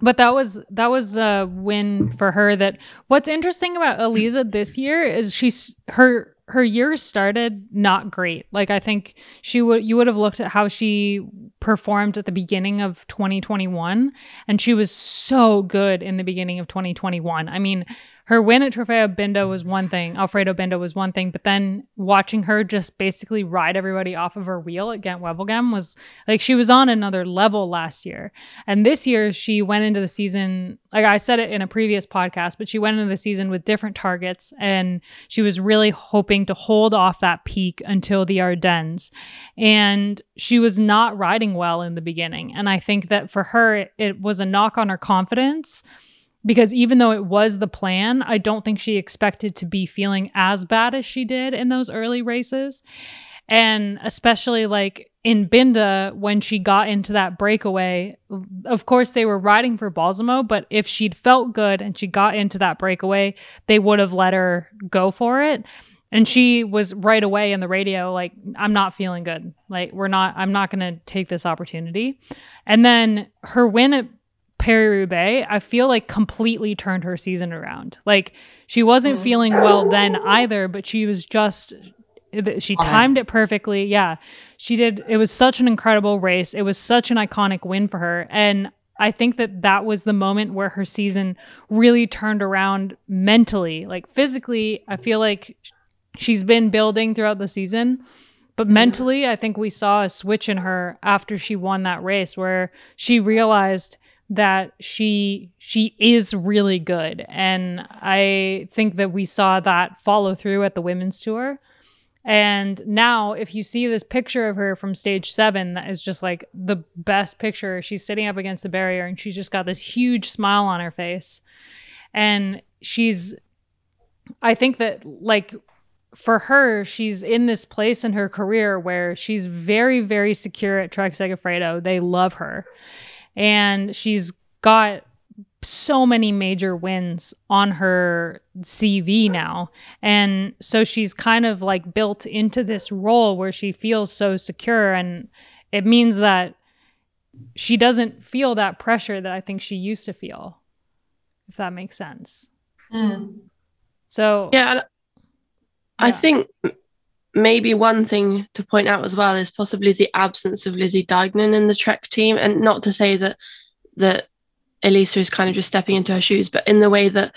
But that was that was a win for her. That what's interesting about Elisa this year is she's her her year started not great. Like I think she would you would have looked at how she performed at the beginning of 2021 and she was so good in the beginning of 2021. I mean, her win at Trofeo Binda was one thing, Alfredo Binda was one thing, but then watching her just basically ride everybody off of her wheel at Ghent Wevelgem was like she was on another level last year. And this year she went into the season, like I said it in a previous podcast, but she went into the season with different targets and she was really hoping to hold off that peak until the Ardennes. And she was not riding well in the beginning. And I think that for her, it, it was a knock on her confidence because even though it was the plan, I don't think she expected to be feeling as bad as she did in those early races. And especially like in Binda, when she got into that breakaway, of course they were riding for Balsamo, but if she'd felt good and she got into that breakaway, they would have let her go for it. And she was right away in the radio, like, I'm not feeling good. Like, we're not, I'm not going to take this opportunity. And then her win at Paris Roubaix, I feel like completely turned her season around. Like, she wasn't Mm. feeling well then either, but she was just, she timed it perfectly. Yeah. She did, it was such an incredible race. It was such an iconic win for her. And I think that that was the moment where her season really turned around mentally. Like, physically, I feel like she's been building throughout the season. But mentally, I think we saw a switch in her after she won that race where she realized that she she is really good and I think that we saw that follow through at the women's tour. And now if you see this picture of her from stage 7 that is just like the best picture. She's sitting up against the barrier and she's just got this huge smile on her face. And she's I think that like for her, she's in this place in her career where she's very, very secure at Trek Segafredo. They love her. And she's got so many major wins on her CV now. And so she's kind of like built into this role where she feels so secure. And it means that she doesn't feel that pressure that I think she used to feel, if that makes sense. Mm. So, Yeah, and I Yeah. think m- maybe one thing to point out as well is possibly the absence of Lizzie Deignan in the Trek team, and not to say that that Elisa is kind of just stepping into her shoes, but in the way that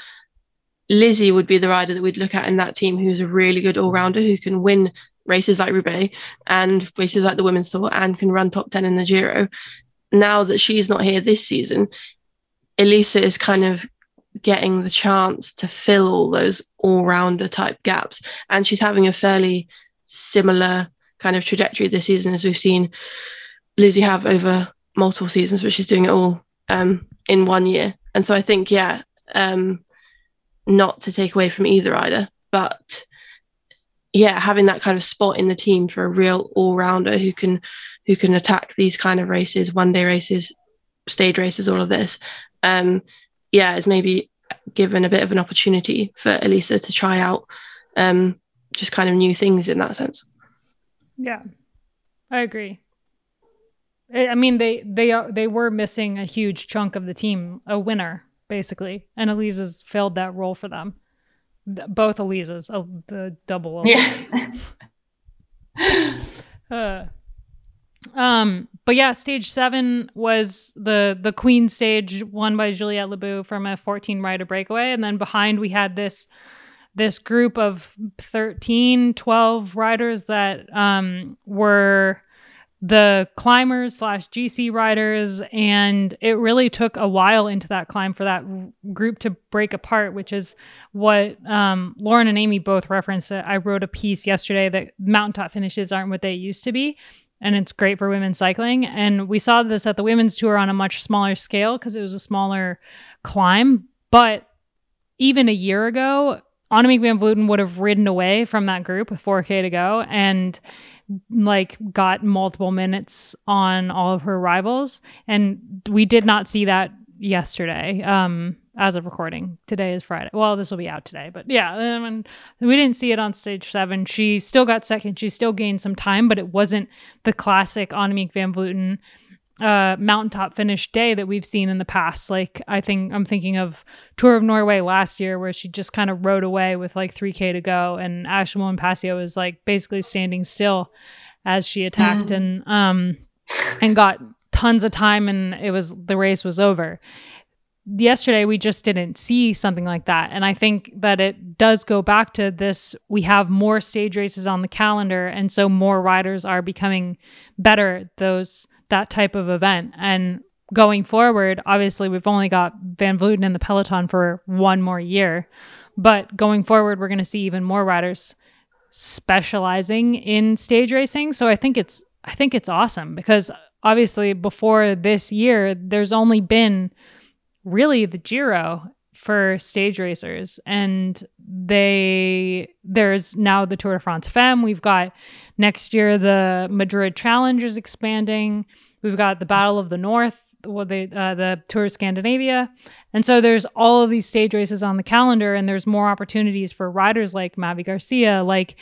Lizzie would be the rider that we'd look at in that team, who's a really good all rounder who can win races like Roubaix and races like the Women's Tour and can run top ten in the Giro. Now that she's not here this season, Elisa is kind of getting the chance to fill all those all-rounder type gaps and she's having a fairly similar kind of trajectory this season as we've seen Lizzie have over multiple seasons but she's doing it all um, in one year. And so I think yeah um, not to take away from either rider but yeah having that kind of spot in the team for a real all-rounder who can who can attack these kind of races one day races stage races all of this um, yeah, is maybe given a bit of an opportunity for Elisa to try out um, just kind of new things in that sense. Yeah, I agree. I mean, they they are they were missing a huge chunk of the team, a winner basically, and Elisa's filled that role for them. Both Elisas, uh, the double. Yeah. uh, um, but yeah, stage seven was the the Queen stage won by Juliette Labous from a 14 rider breakaway, and then behind we had this this group of 13, 12 riders that um, were the climbers slash GC riders, and it really took a while into that climb for that group to break apart, which is what um, Lauren and Amy both referenced. I wrote a piece yesterday that mountaintop finishes aren't what they used to be, and it's great for women's cycling. And we saw this at the women's tour on a much smaller scale because it was a smaller climb. But even a year ago, Annemiek van Vleuten would have ridden away from that group with 4K to go and like got multiple minutes on all of her rivals. And we did not see that yesterday. Um, as of recording. Today is Friday. Well, this will be out today, but yeah, um, we didn't see it on stage seven. She still got second. She still gained some time, but it wasn't the classic Annemiek van Vleuten uh, mountaintop finish day that we've seen in the past. Like I think I'm thinking of Tour of Norway last year where she just kind of rode away with like 3K to go, and Ashleigh Pasio was like basically standing still as she attacked mm. and um and got tons of time, and it was the race was over yesterday we just didn't see something like that and i think that it does go back to this we have more stage races on the calendar and so more riders are becoming better at those that type of event. And going forward obviously we've only got van vleuten in the peloton for one more year. But going forward we're going to see even more riders specializing in stage racing. So i think it's i think it's awesome because obviously before this year there's only been really the Giro for stage racers and they there's now the Tour de France Femme we've got next year the Madrid Challenge is expanding. We've got the Battle of the North well the uh, the Tour of Scandinavia. And so there's all of these stage races on the calendar and there's more opportunities for riders like Mavi Garcia like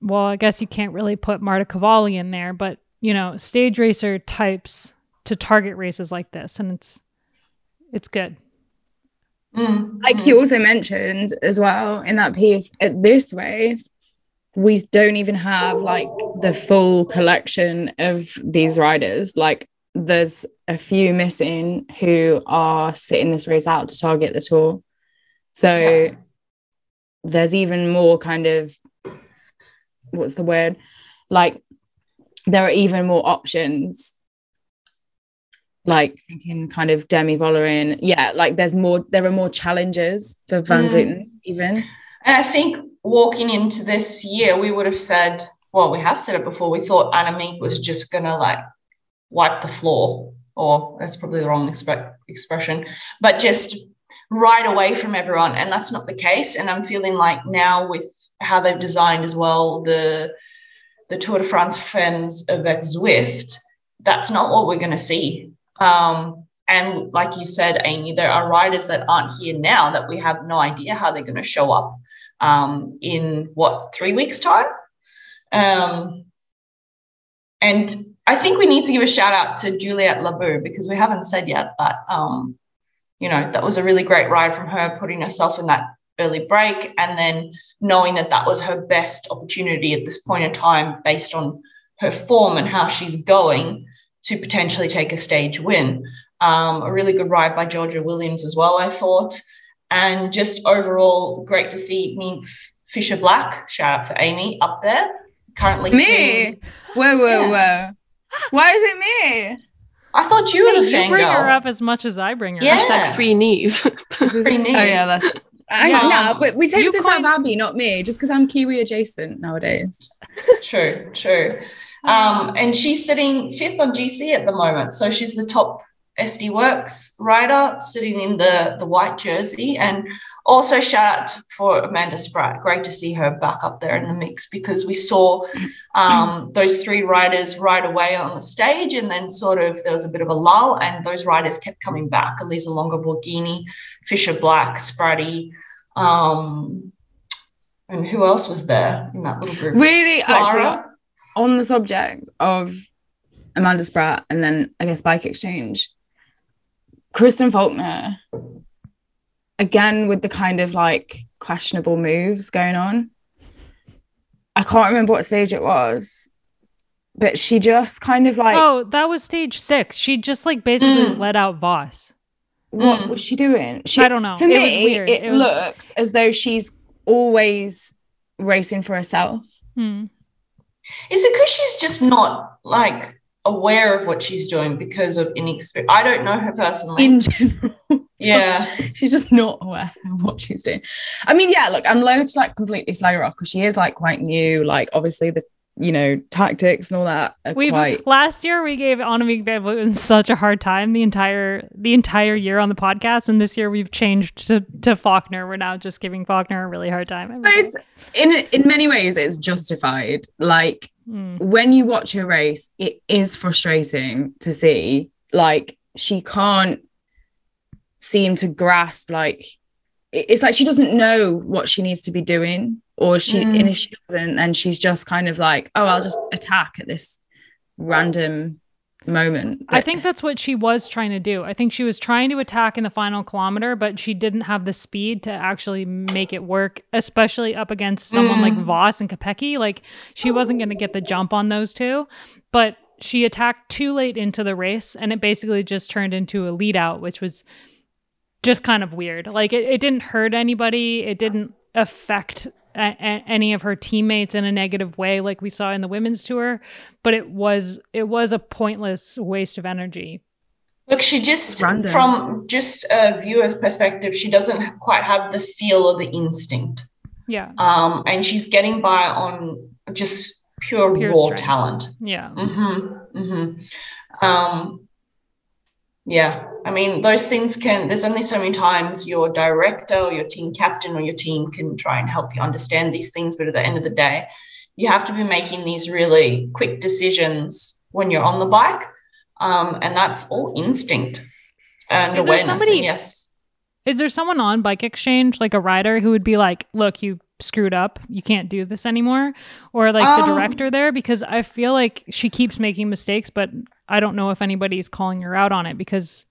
well I guess you can't really put Marta Cavalli in there but you know stage racer types to target races like this and it's it's good. Mm-hmm. Like you also mentioned as well in that piece, at this race, we don't even have like the full collection of these riders. Like there's a few missing who are sitting this race out to target the tour. So yeah. there's even more kind of what's the word? Like there are even more options like thinking kind of Demi Vollering. Yeah, like there's more, there are more challenges for Van mm. Even. And I think walking into this year, we would have said, well, we have said it before, we thought Annemiek was just going to like wipe the floor, or that's probably the wrong exp- expression, but just right away from everyone. And that's not the case. And I'm feeling like now with how they've designed as well the the Tour de France Femmes avec Zwift, that's not what we're going to see. Um, and like you said, Amy, there are riders that aren't here now that we have no idea how they're going to show up um, in what, three weeks' time? Um, and I think we need to give a shout out to Juliette Labous because we haven't said yet that, um, you know, that was a really great ride from her, putting herself in that early break and then knowing that that was her best opportunity at this point in time based on her form and how she's going to potentially take a stage win. Um, a really good ride by Georgia Williams as well, I thought. And just overall, great to see me, Fisher Black, shout out for Amy, up there. Currently me. Sitting. Whoa, whoa, yeah. whoa. Why is it me? I thought you were the You bring her up as much as I bring her yeah. up. Hashtag free Niamh. free Niamh. Oh, yeah, that's. I know, um, but we take this out of Abby, not me, just because I'm Kiwi adjacent nowadays. True, true. Um, and she's sitting fifth on GC at the moment. So she's the top SD Worx rider sitting in the, the white jersey. And also shout out for Amanda Spratt. Great to see her back up there in the mix because we saw um, those three riders right away on the stage and then sort of there was a bit of a lull and those riders kept coming back. Elisa Longo Borghini, Fisher Black, Spratty, um, and who else was there in that little group? Really, Clara? actually, on the subject of Amanda Spratt and then I guess Bike Exchange, Kristen Faulkner, again with the kind of like questionable moves going on. I can't remember what stage it was, but she just kind of like, oh, that was stage six. She just like basically Mm. let out Vos. what mm. was she doing? She, I don't know. For It was me, weird. it, It was- looks as though she's always racing for herself. Hmm. Is it because she's just not like aware of what she's doing because of inexperience? I don't know her personally. In general, yeah. she's just not aware of what she's doing. I mean, yeah, look, I'm loath to like completely slag her off because she is like quite new. Like, obviously, the you know tactics and all that We've quite. last year we gave Annemiek van Vleuten such a hard time the entire the entire year on the podcast, and this year we've changed to, to Faulkner. We're now just giving Faulkner a really hard time. It's in in many ways it's justified. Like Hmm. when you watch her race, it is frustrating to see. Like she can't seem to grasp. Like it's like she doesn't know what she needs to be doing, or she Mm. and if she doesn't, then she's just kind of like, oh, I'll just attack at this random moment. I think that's what she was trying to do. I think she was trying to attack in the final kilometer, but she didn't have the speed to actually make it work, especially up against someone like Mm. Vos and Kopecky. Like she wasn't going to get the jump on those two, but she attacked too late into the race, and it basically just turned into a lead out, which was just kind of weird. Like it, it didn't hurt anybody. It didn't affect a- a- any of her teammates in a negative way like we saw in the women's tour but it was it was a pointless waste of energy Look, she just, Random. from just a viewer's perspective, she doesn't quite have the feel or the instinct. yeah Um, and she's getting by on just pure, Pure raw strength. talent. yeah Mm-hmm. Mm-hmm. Um, yeah, I mean, those things can, there's only so many times your director or your team captain or your team can try and help you understand these things. But at the end of the day, you have to be making these really quick decisions when you're on the bike. Um, and that's all instinct and Is there awareness. somebody- and yes. is there someone on bike exchange like a rider who would be like look you screwed up you can't do this anymore or like the Um, director there because i feel like she keeps making mistakes but i don't know if anybody's calling her out on it because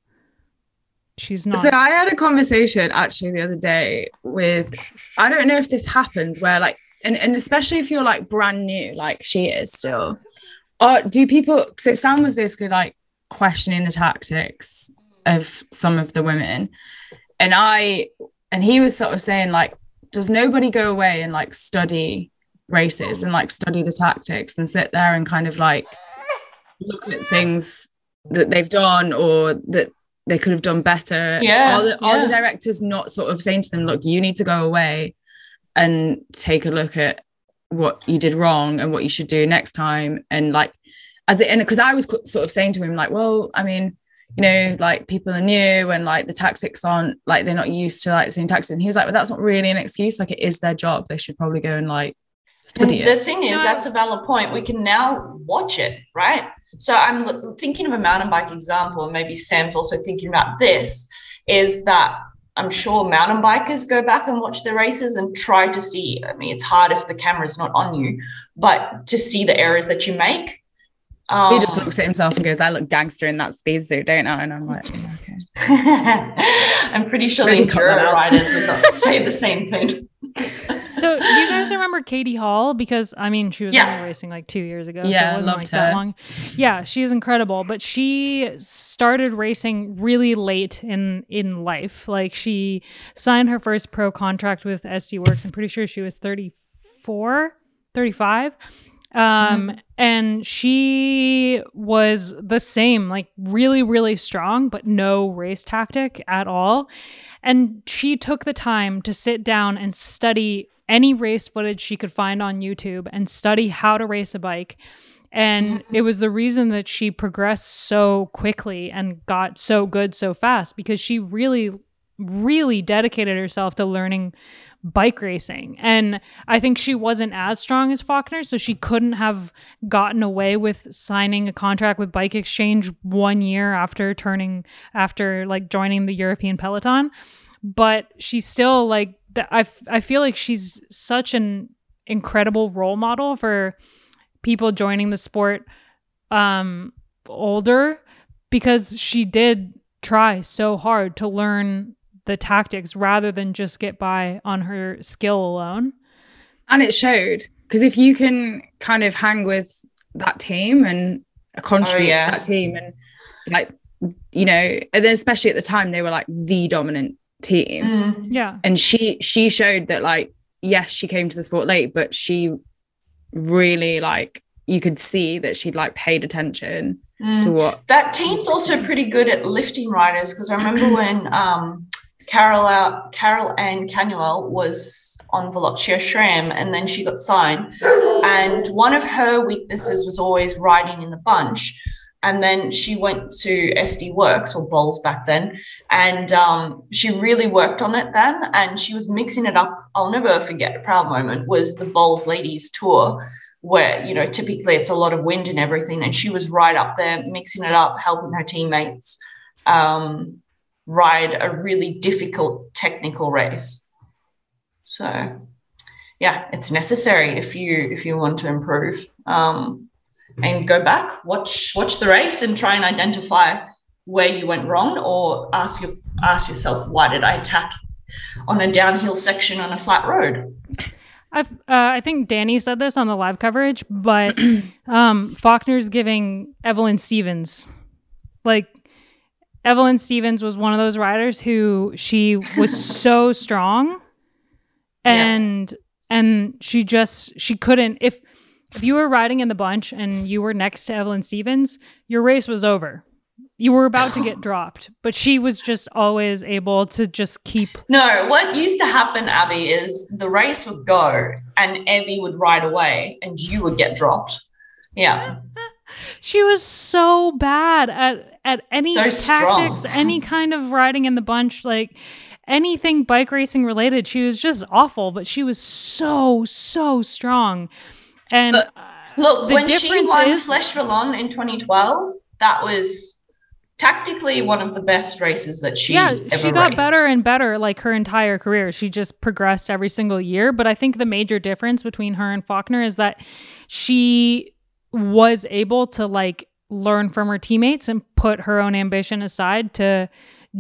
she's not So I had a conversation actually the other day with I don't know if this happens where like and, and especially if you're like brand new, like she is still. Or do people so Sam was basically like questioning the tactics of some of the women. And I and he was sort of saying like, does nobody go away and like study races and like study the tactics and sit there and kind of like look at things that they've done or that they could have done better. Yeah, Are the, are yeah. the directors not sort of saying to them, look, you need to go away and take a look at what you did wrong and what you should do next time? And like, as it, and because I was sort of saying to him, like, well, I mean, you know, like people are new and like the tactics aren't like they're not used to like the same tactics. And he was like, well, that's not really an excuse. Like, it is their job. They should probably go and like And study the thing is, that's a valid point. We can now watch it, right? So I'm thinking of a mountain bike example, and maybe Sam's also thinking about this. Is that I'm sure mountain bikers go back and watch the races and try to see. I mean, it's hard if the camera's not on you, but to see the errors that you make. Um, he just looks at himself and goes, I look gangster in that speed suit, don't I? And I'm like, yeah, okay. I'm pretty sure Maybe the cut that riders would not say the same thing. So do you guys remember Katie Hall? Because I mean, she was Yeah. only racing like two years ago. Yeah, so it wasn't loved like that her. long. Yeah, she's incredible. But she started racing really late in in life. Like she signed her first pro contract with SD Worx. I'm pretty sure she was 34, 35. Um, and she was the same, like really, really strong, but no race tactic at all. And she took the time to sit down and study any race footage she could find on YouTube and study how to race a bike. And it was the reason that she progressed so quickly and got so good so fast because she really, really dedicated herself to learning bike racing. And I think she wasn't as strong as Faulkner, so she couldn't have gotten away with signing a contract with Bike Exchange one year after turning, after like joining the European Peloton. But she's still like, I, I feel like she's such an incredible role model for people joining the sport um older because she did try so hard to learn the tactics rather than just get by on her skill alone and it showed because if you can kind of hang with that team and contribute oh, yeah. to that team and like you know and then especially at the time they were like the dominant team mm. yeah and she she showed that like yes she came to the sport late but she really like you could see that she'd like paid attention mm. to what that team's also pretty good at lifting riders because I remember when um, Carol uh, Karol Ann Canuel was on Velocio SRAM and then she got signed. And one of her weaknesses was always riding in the bunch. And then she went to SD Worx or Boels back then, and um, she really worked on it then. And she was mixing it up. I'll never forget a proud moment was the Boels Ladies Tour, where you know typically it's a lot of wind and everything, and she was right up there mixing it up, helping her teammates. Um, ride a really difficult technical race. So, yeah, it's necessary if you if you want to improve. Um, and go back, watch watch the race, and try and identify where you went wrong, or ask your ask yourself why did I attack on a downhill section on a flat road. Uh, I think Danny said this on the live coverage, but um, Faulkner's giving Evelyn Stevens, like Evelyn Stevens was one of those riders who she was so strong, and yeah. and she just she couldn't if if you were riding in the bunch and you were next to Evelyn Stevens, your race was over. You were about to get dropped, but she was just always able to just keep. No, what used to happen, Abby, is the race would go and Evie would ride away and you would get dropped. Yeah. She was so bad at at any so tactics, strong. any kind of riding in the bunch, like anything bike racing related. She was just awful, but she was so so strong. And but, uh, look, when she won is, Wallonne in 2012, that was tactically one of the best races that she yeah she got raced. better and better like her entire career she just progressed every single year but i think the major difference between her and faulkner is that she was able to like learn from her teammates and put her own ambition aside to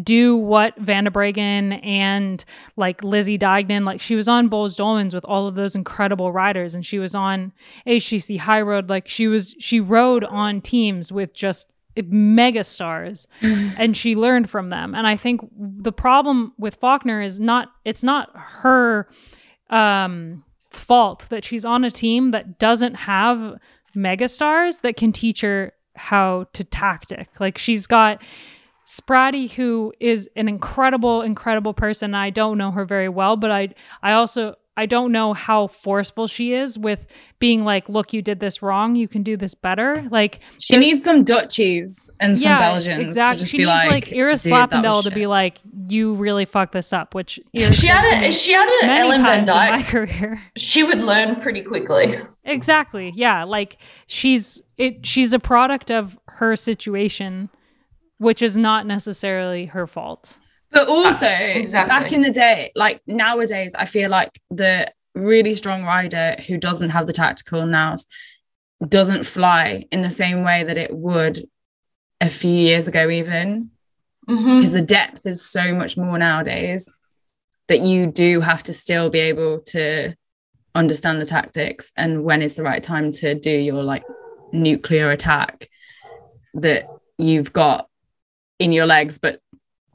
do what Van der Breggen and like Lizzie Deignan, like she was on Boels Dolmans with all of those incredible riders, and she was on HTC High Road. Like she was, she rode on teams with just mega stars mm-hmm. and she learned from them and i think the problem with faulkner is not it's not her um fault that she's on a team that doesn't have mega stars that can teach her how to tactic like she's got Spratty, who is an incredible, incredible person. I don't know her very well, but I I also I don't know how forceful she is with being like, look, you did this wrong. You can do this better. Like she needs some Dutchies and some yeah, Belgians. Exactly. she needs like, like Iris Slappendel to be like, you really fucked this up, which she had a, she had an Ellen Van in my career. She would learn pretty quickly. Exactly. Yeah. Like she's it she's a product of her situation which is not necessarily her fault. But also, uh, exactly. back in the day, like nowadays, I feel like the really strong rider who doesn't have the tactical nous doesn't fly in the same way that it would a few years ago, even because mm-hmm. the depth is so much more nowadays that you do have to still be able to understand the tactics and when is the right time to do your like nuclear attack that you've got in your legs, but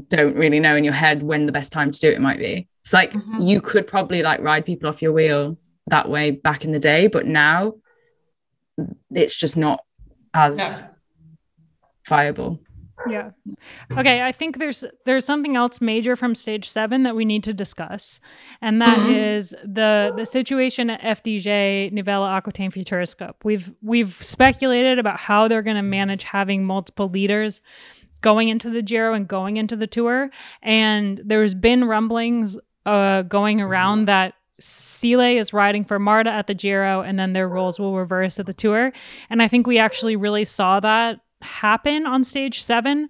don't really know in your head when the best time to do it might be. It's like mm-hmm. you could probably like ride people off your wheel that way back in the day, but now it's just not as no. viable. Yeah. Okay, I think there's there's something else major from stage 7 that we need to discuss. And that Mhm. is the the situation at FDJ Nouvelle Aquitaine Futuroscope. We've we've speculated about how they're going to manage having multiple leaders going into the Giro and going into the tour and there's been rumblings uh going around that Sile is riding for Marta at the Giro and then their roles will reverse at the tour. And I think we actually really saw that happen on stage seven.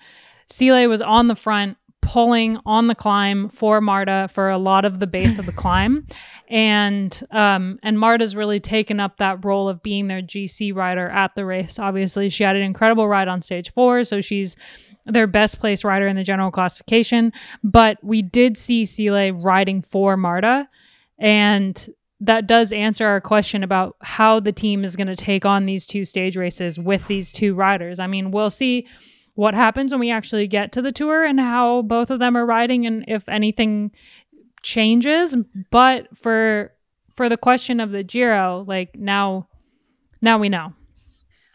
Sile was on the front, pulling on the climb for Marta for a lot of the base of the climb. And um, and Marta's really taken up that role of being their GC rider at the race. Obviously, she had an incredible ride on stage four, so she's their best place rider in the general classification. But we did see Sile riding for Marta. And that does answer our question about how the team is going to take on these two stage races with these two riders. I mean, we'll see what happens when we actually get to the tour and how both of them are riding and if anything changes, but for for the question of the Giro, like now now we know.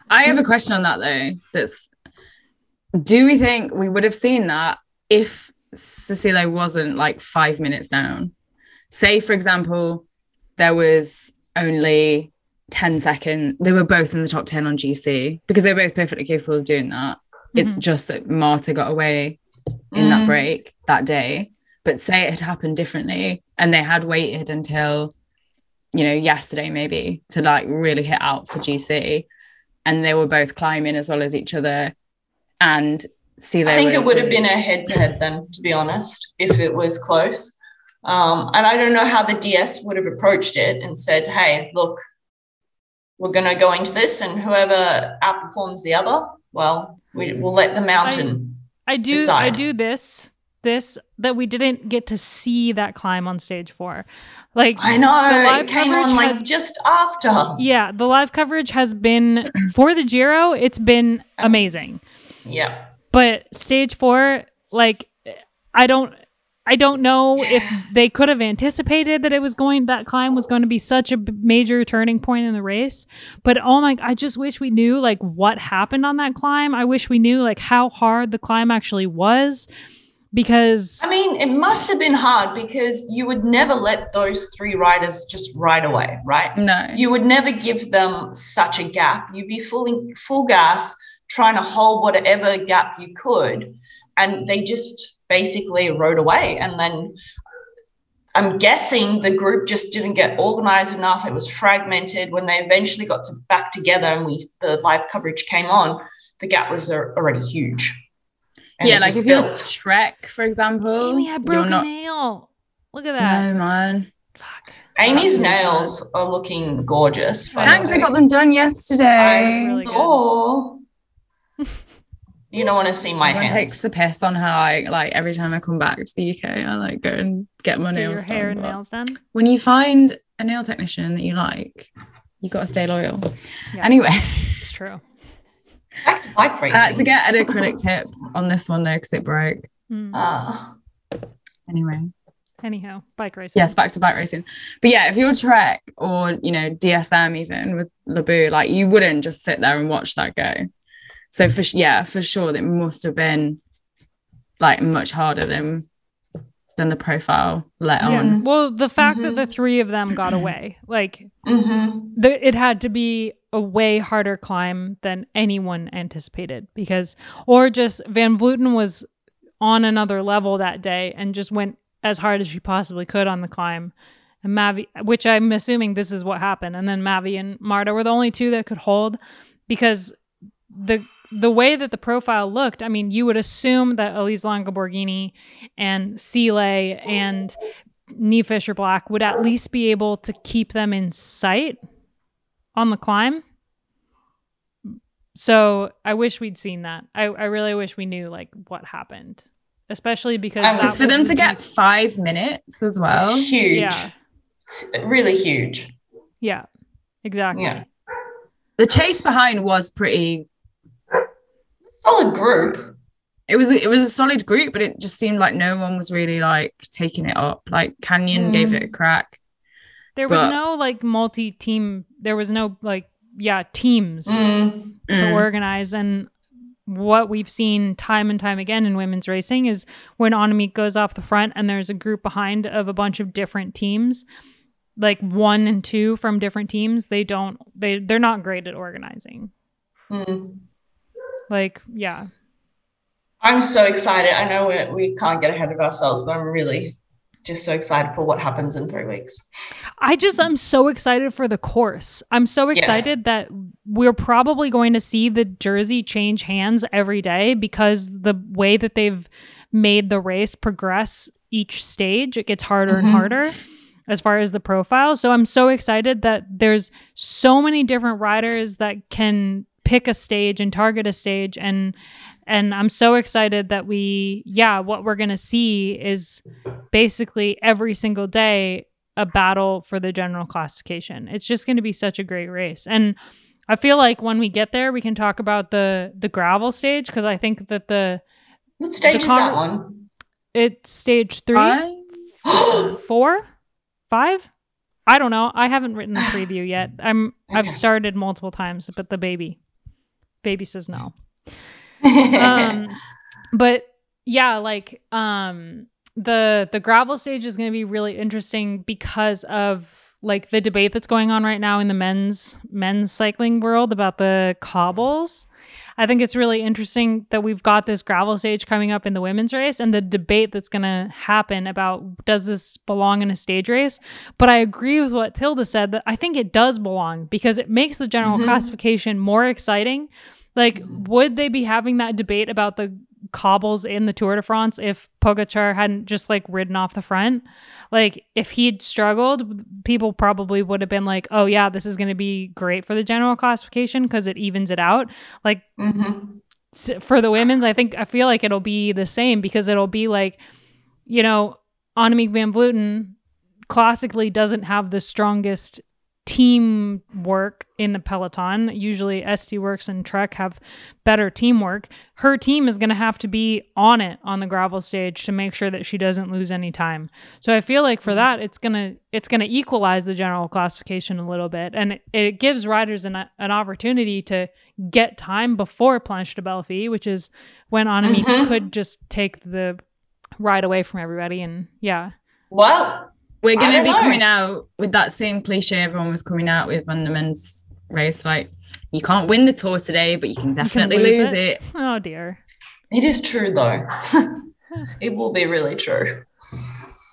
I have a question on that though. That's do we think we would have seen that if Cecilia wasn't like five minutes down? Say, for example, there was only 10 seconds, they were both in the top 10 on GC because they're both perfectly capable of doing that. It's Mhm. just that Marta got away in that Mm. break that day. But say it had happened differently and they had waited until, you know, yesterday maybe to like really hit out for GC and they were both climbing as well as each other. And see, I think it would have been a head to head then, to be honest, if it was close. Um, and I don't know how the DS would have approached it and said, hey, look, we're going to go into this, and whoever outperforms the other, well, we, mm. we'll let the mountain. I do I do this this that we didn't get to see that climb on stage 4. Like I, know the live it came coverage on like has- just after. yeah, the live coverage has been for the Giro, it's been amazing. Yeah. but stage four like i don't i don't know if they could have anticipated that it was going that climb was going to be such a major turning point in the race but oh my i just wish we knew like what happened on that climb i wish we knew like how hard the climb actually was because I mean, it must have been hard because you would never let those three riders just ride away, right? no. You would never give them such a gap. You'd be fully full gas, trying to hold whatever gap you could, and they just basically rode away. And then I'm guessing the group just didn't get organized enough. It was fragmented. When they eventually got to back together and we the live coverage came on, the gap was already huge. And yeah, like just if you're built. Trek, for example, amy had broken not. nail look at that No, man. Fuck. Amy's That's really nails are looking gorgeous. by the Thanks, I got them done yesterday. I Really good. saw. you don't want to see my Everyone hands. takes the piss on how I like every time I come back to the UK, I like go and get my Get nails your hair done. and but nails done When you find a nail technician that you like, you got to stay loyal. Yeah. Anyway, it's true Back to bike racing. had to get an acrylic tip on this one though because it broke. Mm. Uh, Anyway, anyhow bike racing yes, back to bike racing. But yeah, if you're Trek or you know DSM even with Labous, like you wouldn't just sit there and watch that go. So for yeah, for sure, it must have been like much harder than than the profile let yeah. on. well the fact that Mhm. the three of them got away like mhm. the, it had to be a way harder climb than anyone anticipated because or just van Vleuten was on another level that day and just went as hard as she possibly could on the climb and mavi which i'm assuming this is what happened and then mavi and marta were the only two that could hold because the the way that the profile looked i mean you would assume that Elisa Borghini and Sile and Niamh Fisher-Black would at least be able to keep them in sight on the climb. So I wish we'd seen that. I, I really wish we knew like what happened, especially because that for them to get five minutes as well. It's huge. Yeah. It's really huge. Yeah, exactly. Yeah. The chase behind was pretty. Solid group. It was it was a solid group, but it just seemed like no one was really like taking it up. Like Canyon gave it a crack. There was no like multi team. There was no like yeah teams Mm. to Mm. organize, and what we've seen time and time again in women's racing is when Annemiek goes off the front and there's a group behind of a bunch of different teams, like one and two from different teams, they don't they they're not great at organizing. Mm. Like, yeah. I'm so excited. I know we, we can't get ahead of ourselves, but I'm really just so excited for what happens in three weeks. I just I'm so excited for the course. I'm so excited that we're probably going to see the jersey change hands every day because the way that they've made the race progress each stage, it gets harder and Mhm. harder as far as the profile. So I'm so excited that there's so many different riders that can pick a stage and target a stage and and I'm so excited that we yeah, what we're going to see is basically every single day a battle for the general classification. It's just going to be such a great race. And I feel like when we get there we can talk about the the gravel stage because I think that the What stage The is that one? it's stage 3 I- four, five. I don't know. I haven't written the preview yet. I'm I've started multiple times, but the baby, baby says no. Um, but yeah, like um, the the gravel stage is going to be really interesting because of like the debate that's going on right now in the men's men's cycling world about the cobbles. I think it's really interesting that we've got this gravel stage coming up in the women's race and the debate that's going to happen about does this belong in a stage race? But I agree with what Tilda said that I think it does belong because it makes the general Mhm. classification more exciting. Like, would they be having that debate about the cobbles in the Tour de France if Pogacar hadn't just like ridden off the front? Like, if he'd struggled, people probably would have been like, oh, yeah, this is going to be great for the general classification because it evens it out. Like, Mhm. for the women's, I think I feel like it'll be the same because it'll be like, you know, Annemiek van Vleuten classically doesn't have the strongest team work in the peloton. Usually SD Worx and Trek have better teamwork. Her team is going to have to be on it on the gravel stage to make sure that she doesn't lose any time. So I feel like for that it's going to it's going to equalize the general classification a little bit and it, it gives riders an, an opportunity to get time before Planche des Belles Filles which is when Annemiek Mhm. could just take the ride away from everybody and yeah. Well, We're going to be know. coming out with that same cliche everyone was coming out with on the men's race. Like, you can't win the tour today, but you can definitely lose lose, it. it. Oh dear. it is true though. it will be really true.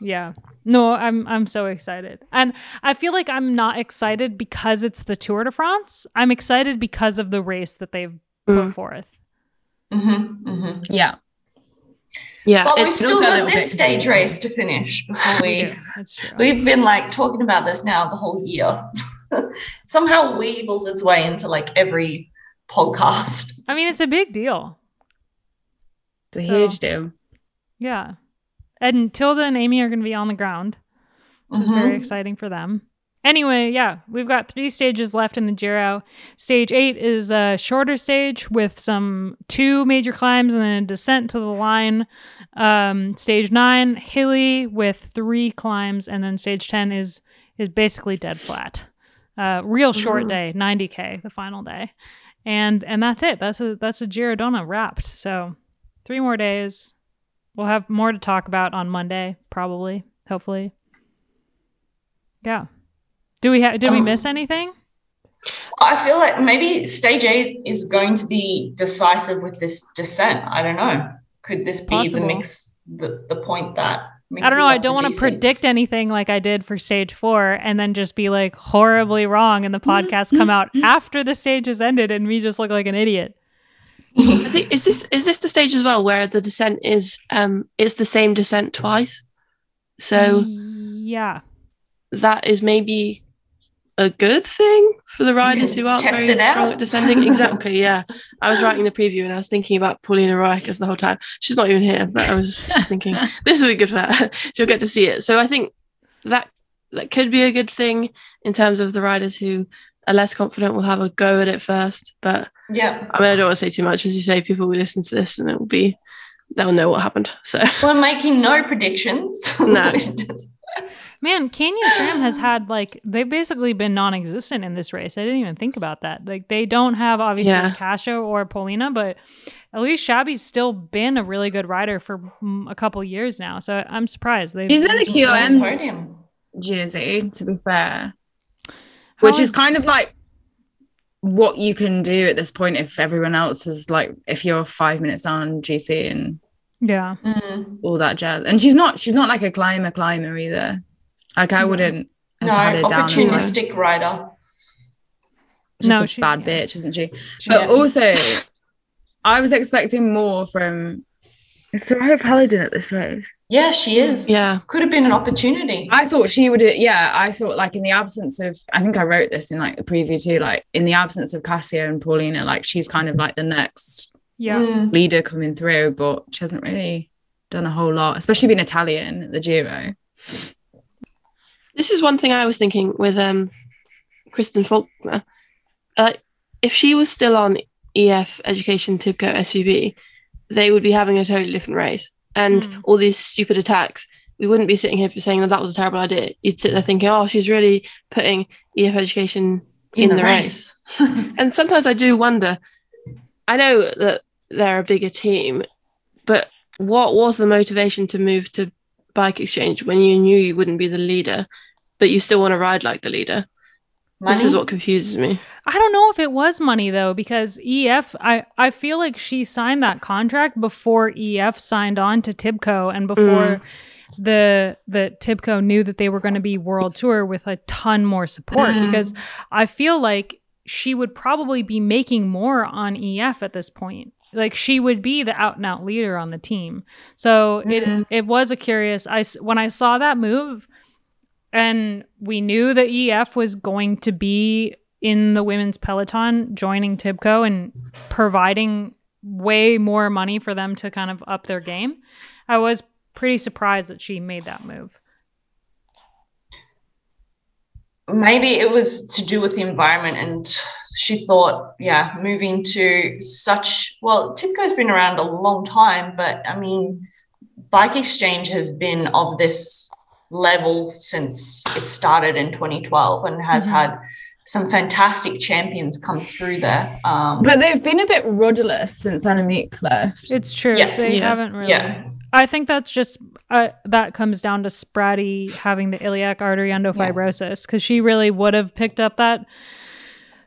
Yeah. No, I'm I'm so excited. And I feel like I'm not excited because it's the Tour de France. I'm excited because of the race that they've put Mm. forth. hmm hmm Yeah. Yeah, But we've still got this bit stage confusing. race to finish before We we. do. That's true. We've been like talking about this now the whole year. Somehow weevils its way into like every podcast. I mean, it's a big deal. It's a So- huge deal. Yeah. And Tilda and Amy are going to be on the ground. It's very Mhm. exciting for them. Anyway, yeah, we've got three stages left in the Giro. Stage eight is a shorter stage with some two major climbs and then a descent to the line. Um, stage nine, hilly with three climbs, and then stage ten is is basically dead flat. Uh, real short Mhm. day, 90k, the final day, and and that's it. That's a that's a Giro Donne wrapped. So three more days. We'll have more to talk about on Monday, probably, hopefully. Yeah. Do we have? Did we Um, miss anything? I feel like maybe stage eight is going to be decisive with this descent. I don't know. Could this be Possible. the mix, the, the point that? I don't know. I don't want to predict anything like I did for stage four, and then just be like horribly wrong, and the podcast come out after the stage has ended, and me just look like an idiot. I think is this is this the stage as well where the descent is um it's the same descent twice. So yeah, that is maybe a good thing for the riders mm. who aren't Test very strong at descending. Exactly, yeah. I was writing the preview and I was thinking about Pauliena Rooijakkers the whole time. She's not even here, but I was just thinking this will be good for her. She'll get to see it. So I think that that could be a good thing in terms of the riders who are less confident will have a go at it first. But yeah. I mean, I don't want to say too much. As you say, people will listen to this and it will be they'll know what happened. So We're making no predictions. No. Man, Canyon SRAM has had like they've basically been non-existent in this race. I didn't even think about that. Like they don't have obviously Yeah. Kasia or Pauliena, but Elise Chabbey's still been a really good rider for mm, a couple years now. So I'm surprised. They've She's in the Just on QM jersey, to be fair. How Which is is- kind of like what you can do at this point if everyone else is like if you're five minutes down on GC and yeah. Mm. all that jazz. And she's not she's not like a climber climber either. Like I wouldn't have No, had her down as like- opportunistic rider. just No, a she- bad yeah. bitch, isn't she? She- But also, I was expecting more from. Is Soraya Paladin at this race? Yeah, she is. Yeah. Could have been an opportunity. I thought she would. Yeah, I thought like in the absence of, I think I wrote this in like the preview too. Like in the absence of Kasia and Pauliena, like she's kind of like the next yeah. Mm. leader coming through, but she hasn't really done a whole lot, especially being Italian at the Giro. This is one thing I was thinking with um Kristen Faulkner. Uh, if she was still on EF Education Tibco SVB, they would be having a totally different race. And Mm. all these stupid attacks, we wouldn't be sitting here saying that that was a terrible idea. You'd sit there thinking, oh, she's really putting EF Education in, the, race. And sometimes I do wonder. I know that they're a bigger team, but what was the motivation to move to Bike Exchange when you knew you wouldn't be the leader, but you still want to ride like the leader? This is what confuses me. I don't know if it was money though, because EF, I, I feel like she signed that contract before EF signed on to Tibco and before the the Tibco knew that they were going to be world tour with a ton more support. Mm. Because I feel like she would probably be making more on EF at this point. Like she would be the out and out leader on the team. So Mhm. it it was a curious. I when I saw that move, and we knew that EF was going to be in the women's peloton, joining Tibco and providing way more money for them to kind of up their game. I was pretty surprised that she made that move. maybe it was to do with the environment and she thought yeah moving to such well Tibco's been around a long time but i mean bike exchange has been of this level since it started in 2012 and has Mhm. had some fantastic champions come through there um, But they've been a bit rudderless since Annemiek left. It's true. Yes. They Yeah. haven't really. yeah I think that's just uh, that comes down to Spratty having the iliac artery endofibrosis because she really would have picked up that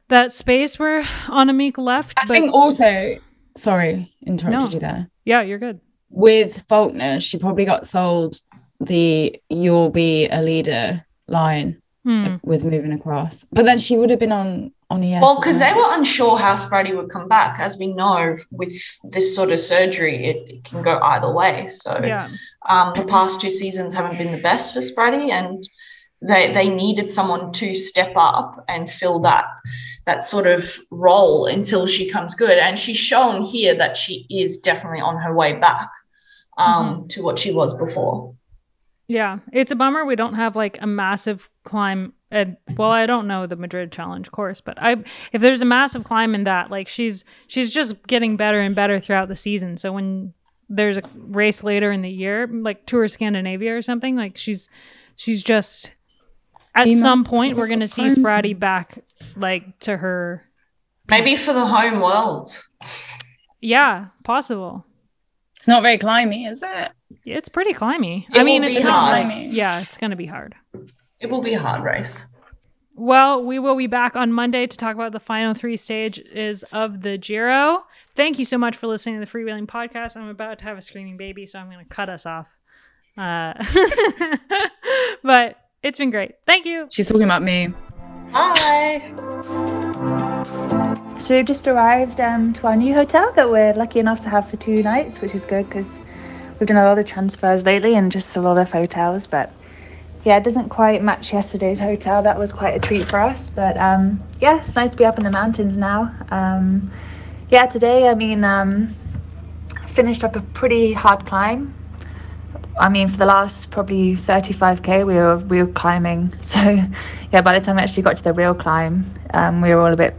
that space where Annemiek left. I but think also, sorry, interrupted No. you there. yeah, you're good. With Faulkner, she probably got sold the "you'll be a leader" line Hmm. with moving across, but then she would have been on on EF. well because they were unsure how Spratty would come back as we know with this sort of surgery it, it can go either way so Yeah. Um, the past two seasons haven't been the best for Spratty, and they they needed someone to step up and fill that that sort of role until she comes good. And she's shown here that she is definitely on her way back um, to what she was before. Yeah, it's a bummer we don't have like a massive climb. And well, I don't know the Madrid Challenge course, but I if there's a massive climb in that, like she's she's just getting better and better throughout the season. So when there's a race later in the year, like Tour Scandinavia or something, like she's she's just at Female some point we're gonna see climbs. Spratty back like to her. Maybe for the home world. Yeah, possible. It's not very climby, is it? It's pretty climby. It I mean, will it's be not hard. like yeah, it's gonna be hard. It will be a hard race. Well, we will be back on Monday to talk about the final three stages of the Giro. Thank you so much for listening to the Freewheeling Podcast. I'm about to have a screaming baby, so I'm going to cut us off. Uh, but it's been great. Thank you. She's talking about me. Hi. So we've just arrived um, to our new hotel that we're lucky enough to have for two nights, which is good because we've done a lot of transfers lately and just a lot of hotels. But yeah, it doesn't quite match yesterday's hotel. That was quite a treat for us. But um, yeah, it's nice to be up in the mountains now. Um, yeah, today, I mean, um, finished up a pretty hard climb. I mean, for the last probably 35k, we were we were climbing. So, yeah, by the time I actually got to the real climb, um, we were all a bit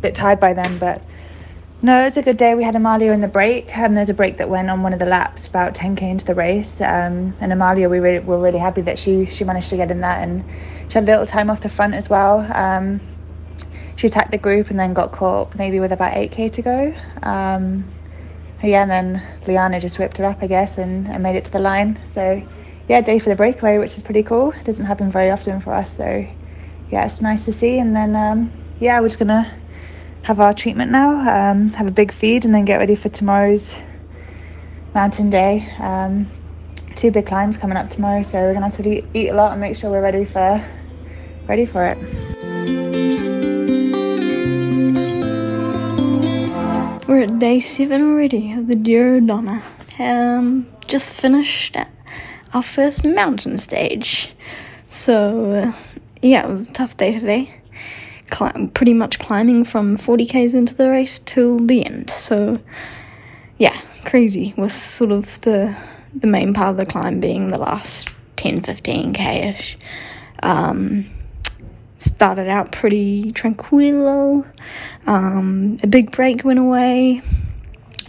bit tired by then. But no, it was a good day. We had Amalia in the break, and there's a break that went on one of the laps about 10k into the race. Um, and Amalia, we really, were really happy that she she managed to get in that, and she had a little time off the front as well. Um, she attacked the group and then got caught maybe with about 8k to go. Um, yeah, and then Liana just whipped it up, I guess, and, and made it to the line. So yeah, day for the breakaway, which is pretty cool. It doesn't happen very often for us, so yeah, it's nice to see. And then um, yeah, we're just gonna have our treatment now, um, have a big feed, and then get ready for tomorrow's mountain day. Um, two big climbs coming up tomorrow, so we're gonna have to eat, a lot and make sure we're ready for ready for it. We're at day seven already of the Donna. Um, just finished our first mountain stage. So, uh, yeah, it was a tough day today. Pretty much climbing from 40k's into the race till the end. So, yeah, crazy with sort of the the main part of the climb being the last 10 15k ish. Um, started out pretty tranquilo. Um, a big break went away.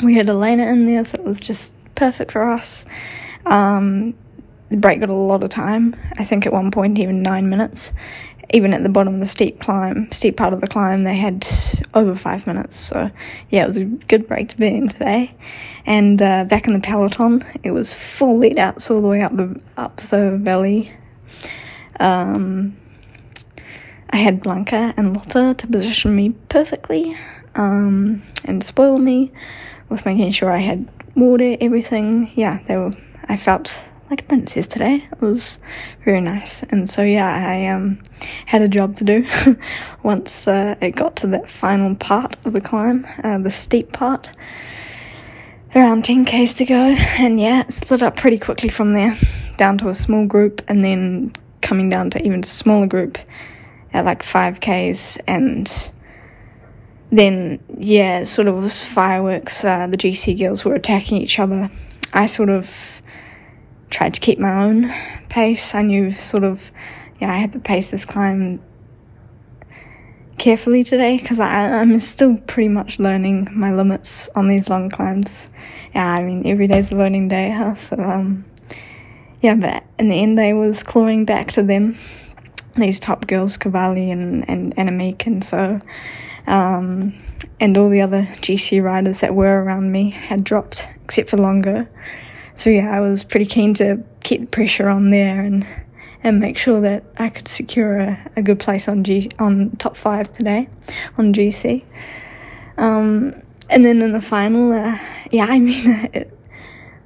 We had Elena in there, so it was just perfect for us. Um, the break got a lot of time. I think at one point even nine minutes. Even at the bottom of the steep climb, steep part of the climb, they had over five minutes. So yeah, it was a good break to be in today. And uh, back in the peloton, it was full lead outs all the way up the up the valley. Um, I had Blanka and Lotte to position me perfectly um, and spoil me with making sure I had water, everything. Yeah, they were. I felt like princess today. It was very nice, and so yeah, I um had a job to do once uh, it got to that final part of the climb, uh, the steep part. Around 10 k's to go, and yeah, it split up pretty quickly from there, down to a small group, and then coming down to even smaller group at like 5Ks and then yeah, it sort of was fireworks. Uh, the GC girls were attacking each other. I sort of tried to keep my own pace. I knew sort of, yeah, I had to pace this climb carefully today because I'm still pretty much learning my limits on these long climbs. Yeah, I mean every day's a learning day, huh? So um, yeah, but in the end, I was clawing back to them these top girls, Cavalli and, and Annemiek, and so, um, and all the other GC riders that were around me had dropped, except for Longo. So yeah, I was pretty keen to keep the pressure on there and and make sure that I could secure a, a good place on G on top five today on GC. Um, and then in the final, uh, yeah, I mean, it,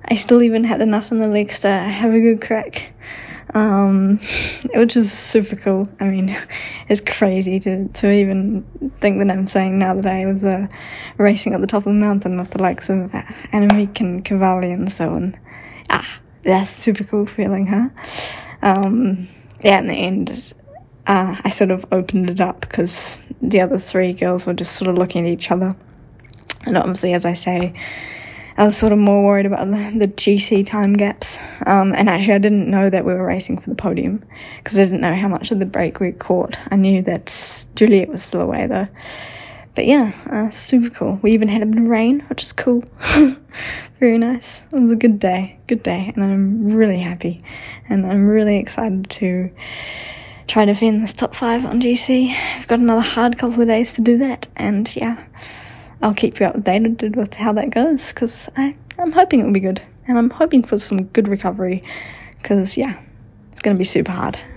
I still even had enough in the legs to have a good crack um, which is super cool. I mean, it's crazy to, to even think that I'm saying now that I was uh, racing at the top of the mountain with the likes of Annemiek and Cavalli and so on. Ah, that's super cool feeling, huh? Um, yeah, in the end, uh, I sort of opened it up because the other three girls were just sort of looking at each other. And obviously, as I say, I was sort of more worried about the, the GC time gaps. Um, and actually, I didn't know that we were racing for the podium because I didn't know how much of the break we caught. I knew that Juliette was still away though. But yeah, uh, super cool. We even had a bit of rain, which is cool. Very nice. It was a good day, good day, and I'm really happy. And I'm really excited to try to defend this top five on GC. I've got another hard couple of days to do that, and yeah. I'll keep you updated with how that goes because I'm hoping it'll be good. And I'm hoping for some good recovery because, yeah, it's going to be super hard.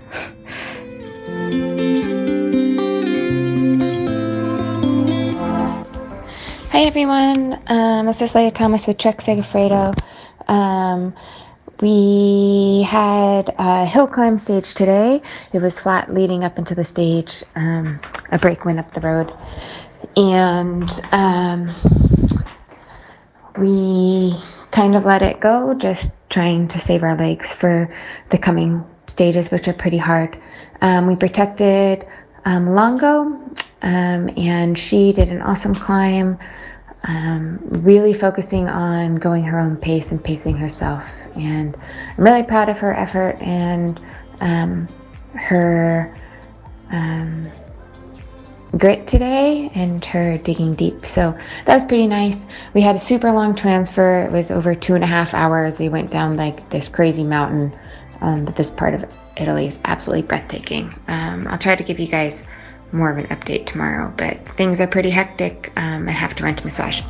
Hi everyone, um, this is Leah Thomas with Trek Segafredo. Um, we had a hill climb stage today. It was flat leading up into the stage. Um, a break went up the road and um, we kind of let it go, just trying to save our legs for the coming stages, which are pretty hard. Um, we protected um, Longo, um, and she did an awesome climb, um, really focusing on going her own pace and pacing herself. And I'm really proud of her effort and um, her grit today and her digging deep. So that was pretty nice. We had a super long transfer. It was over two and a half hours. We went down like this crazy mountain. Um, but this part of Italy is absolutely breathtaking. Um, I'll try to give you guys more of an update tomorrow, but things are pretty hectic. Um, I have to rent a massage.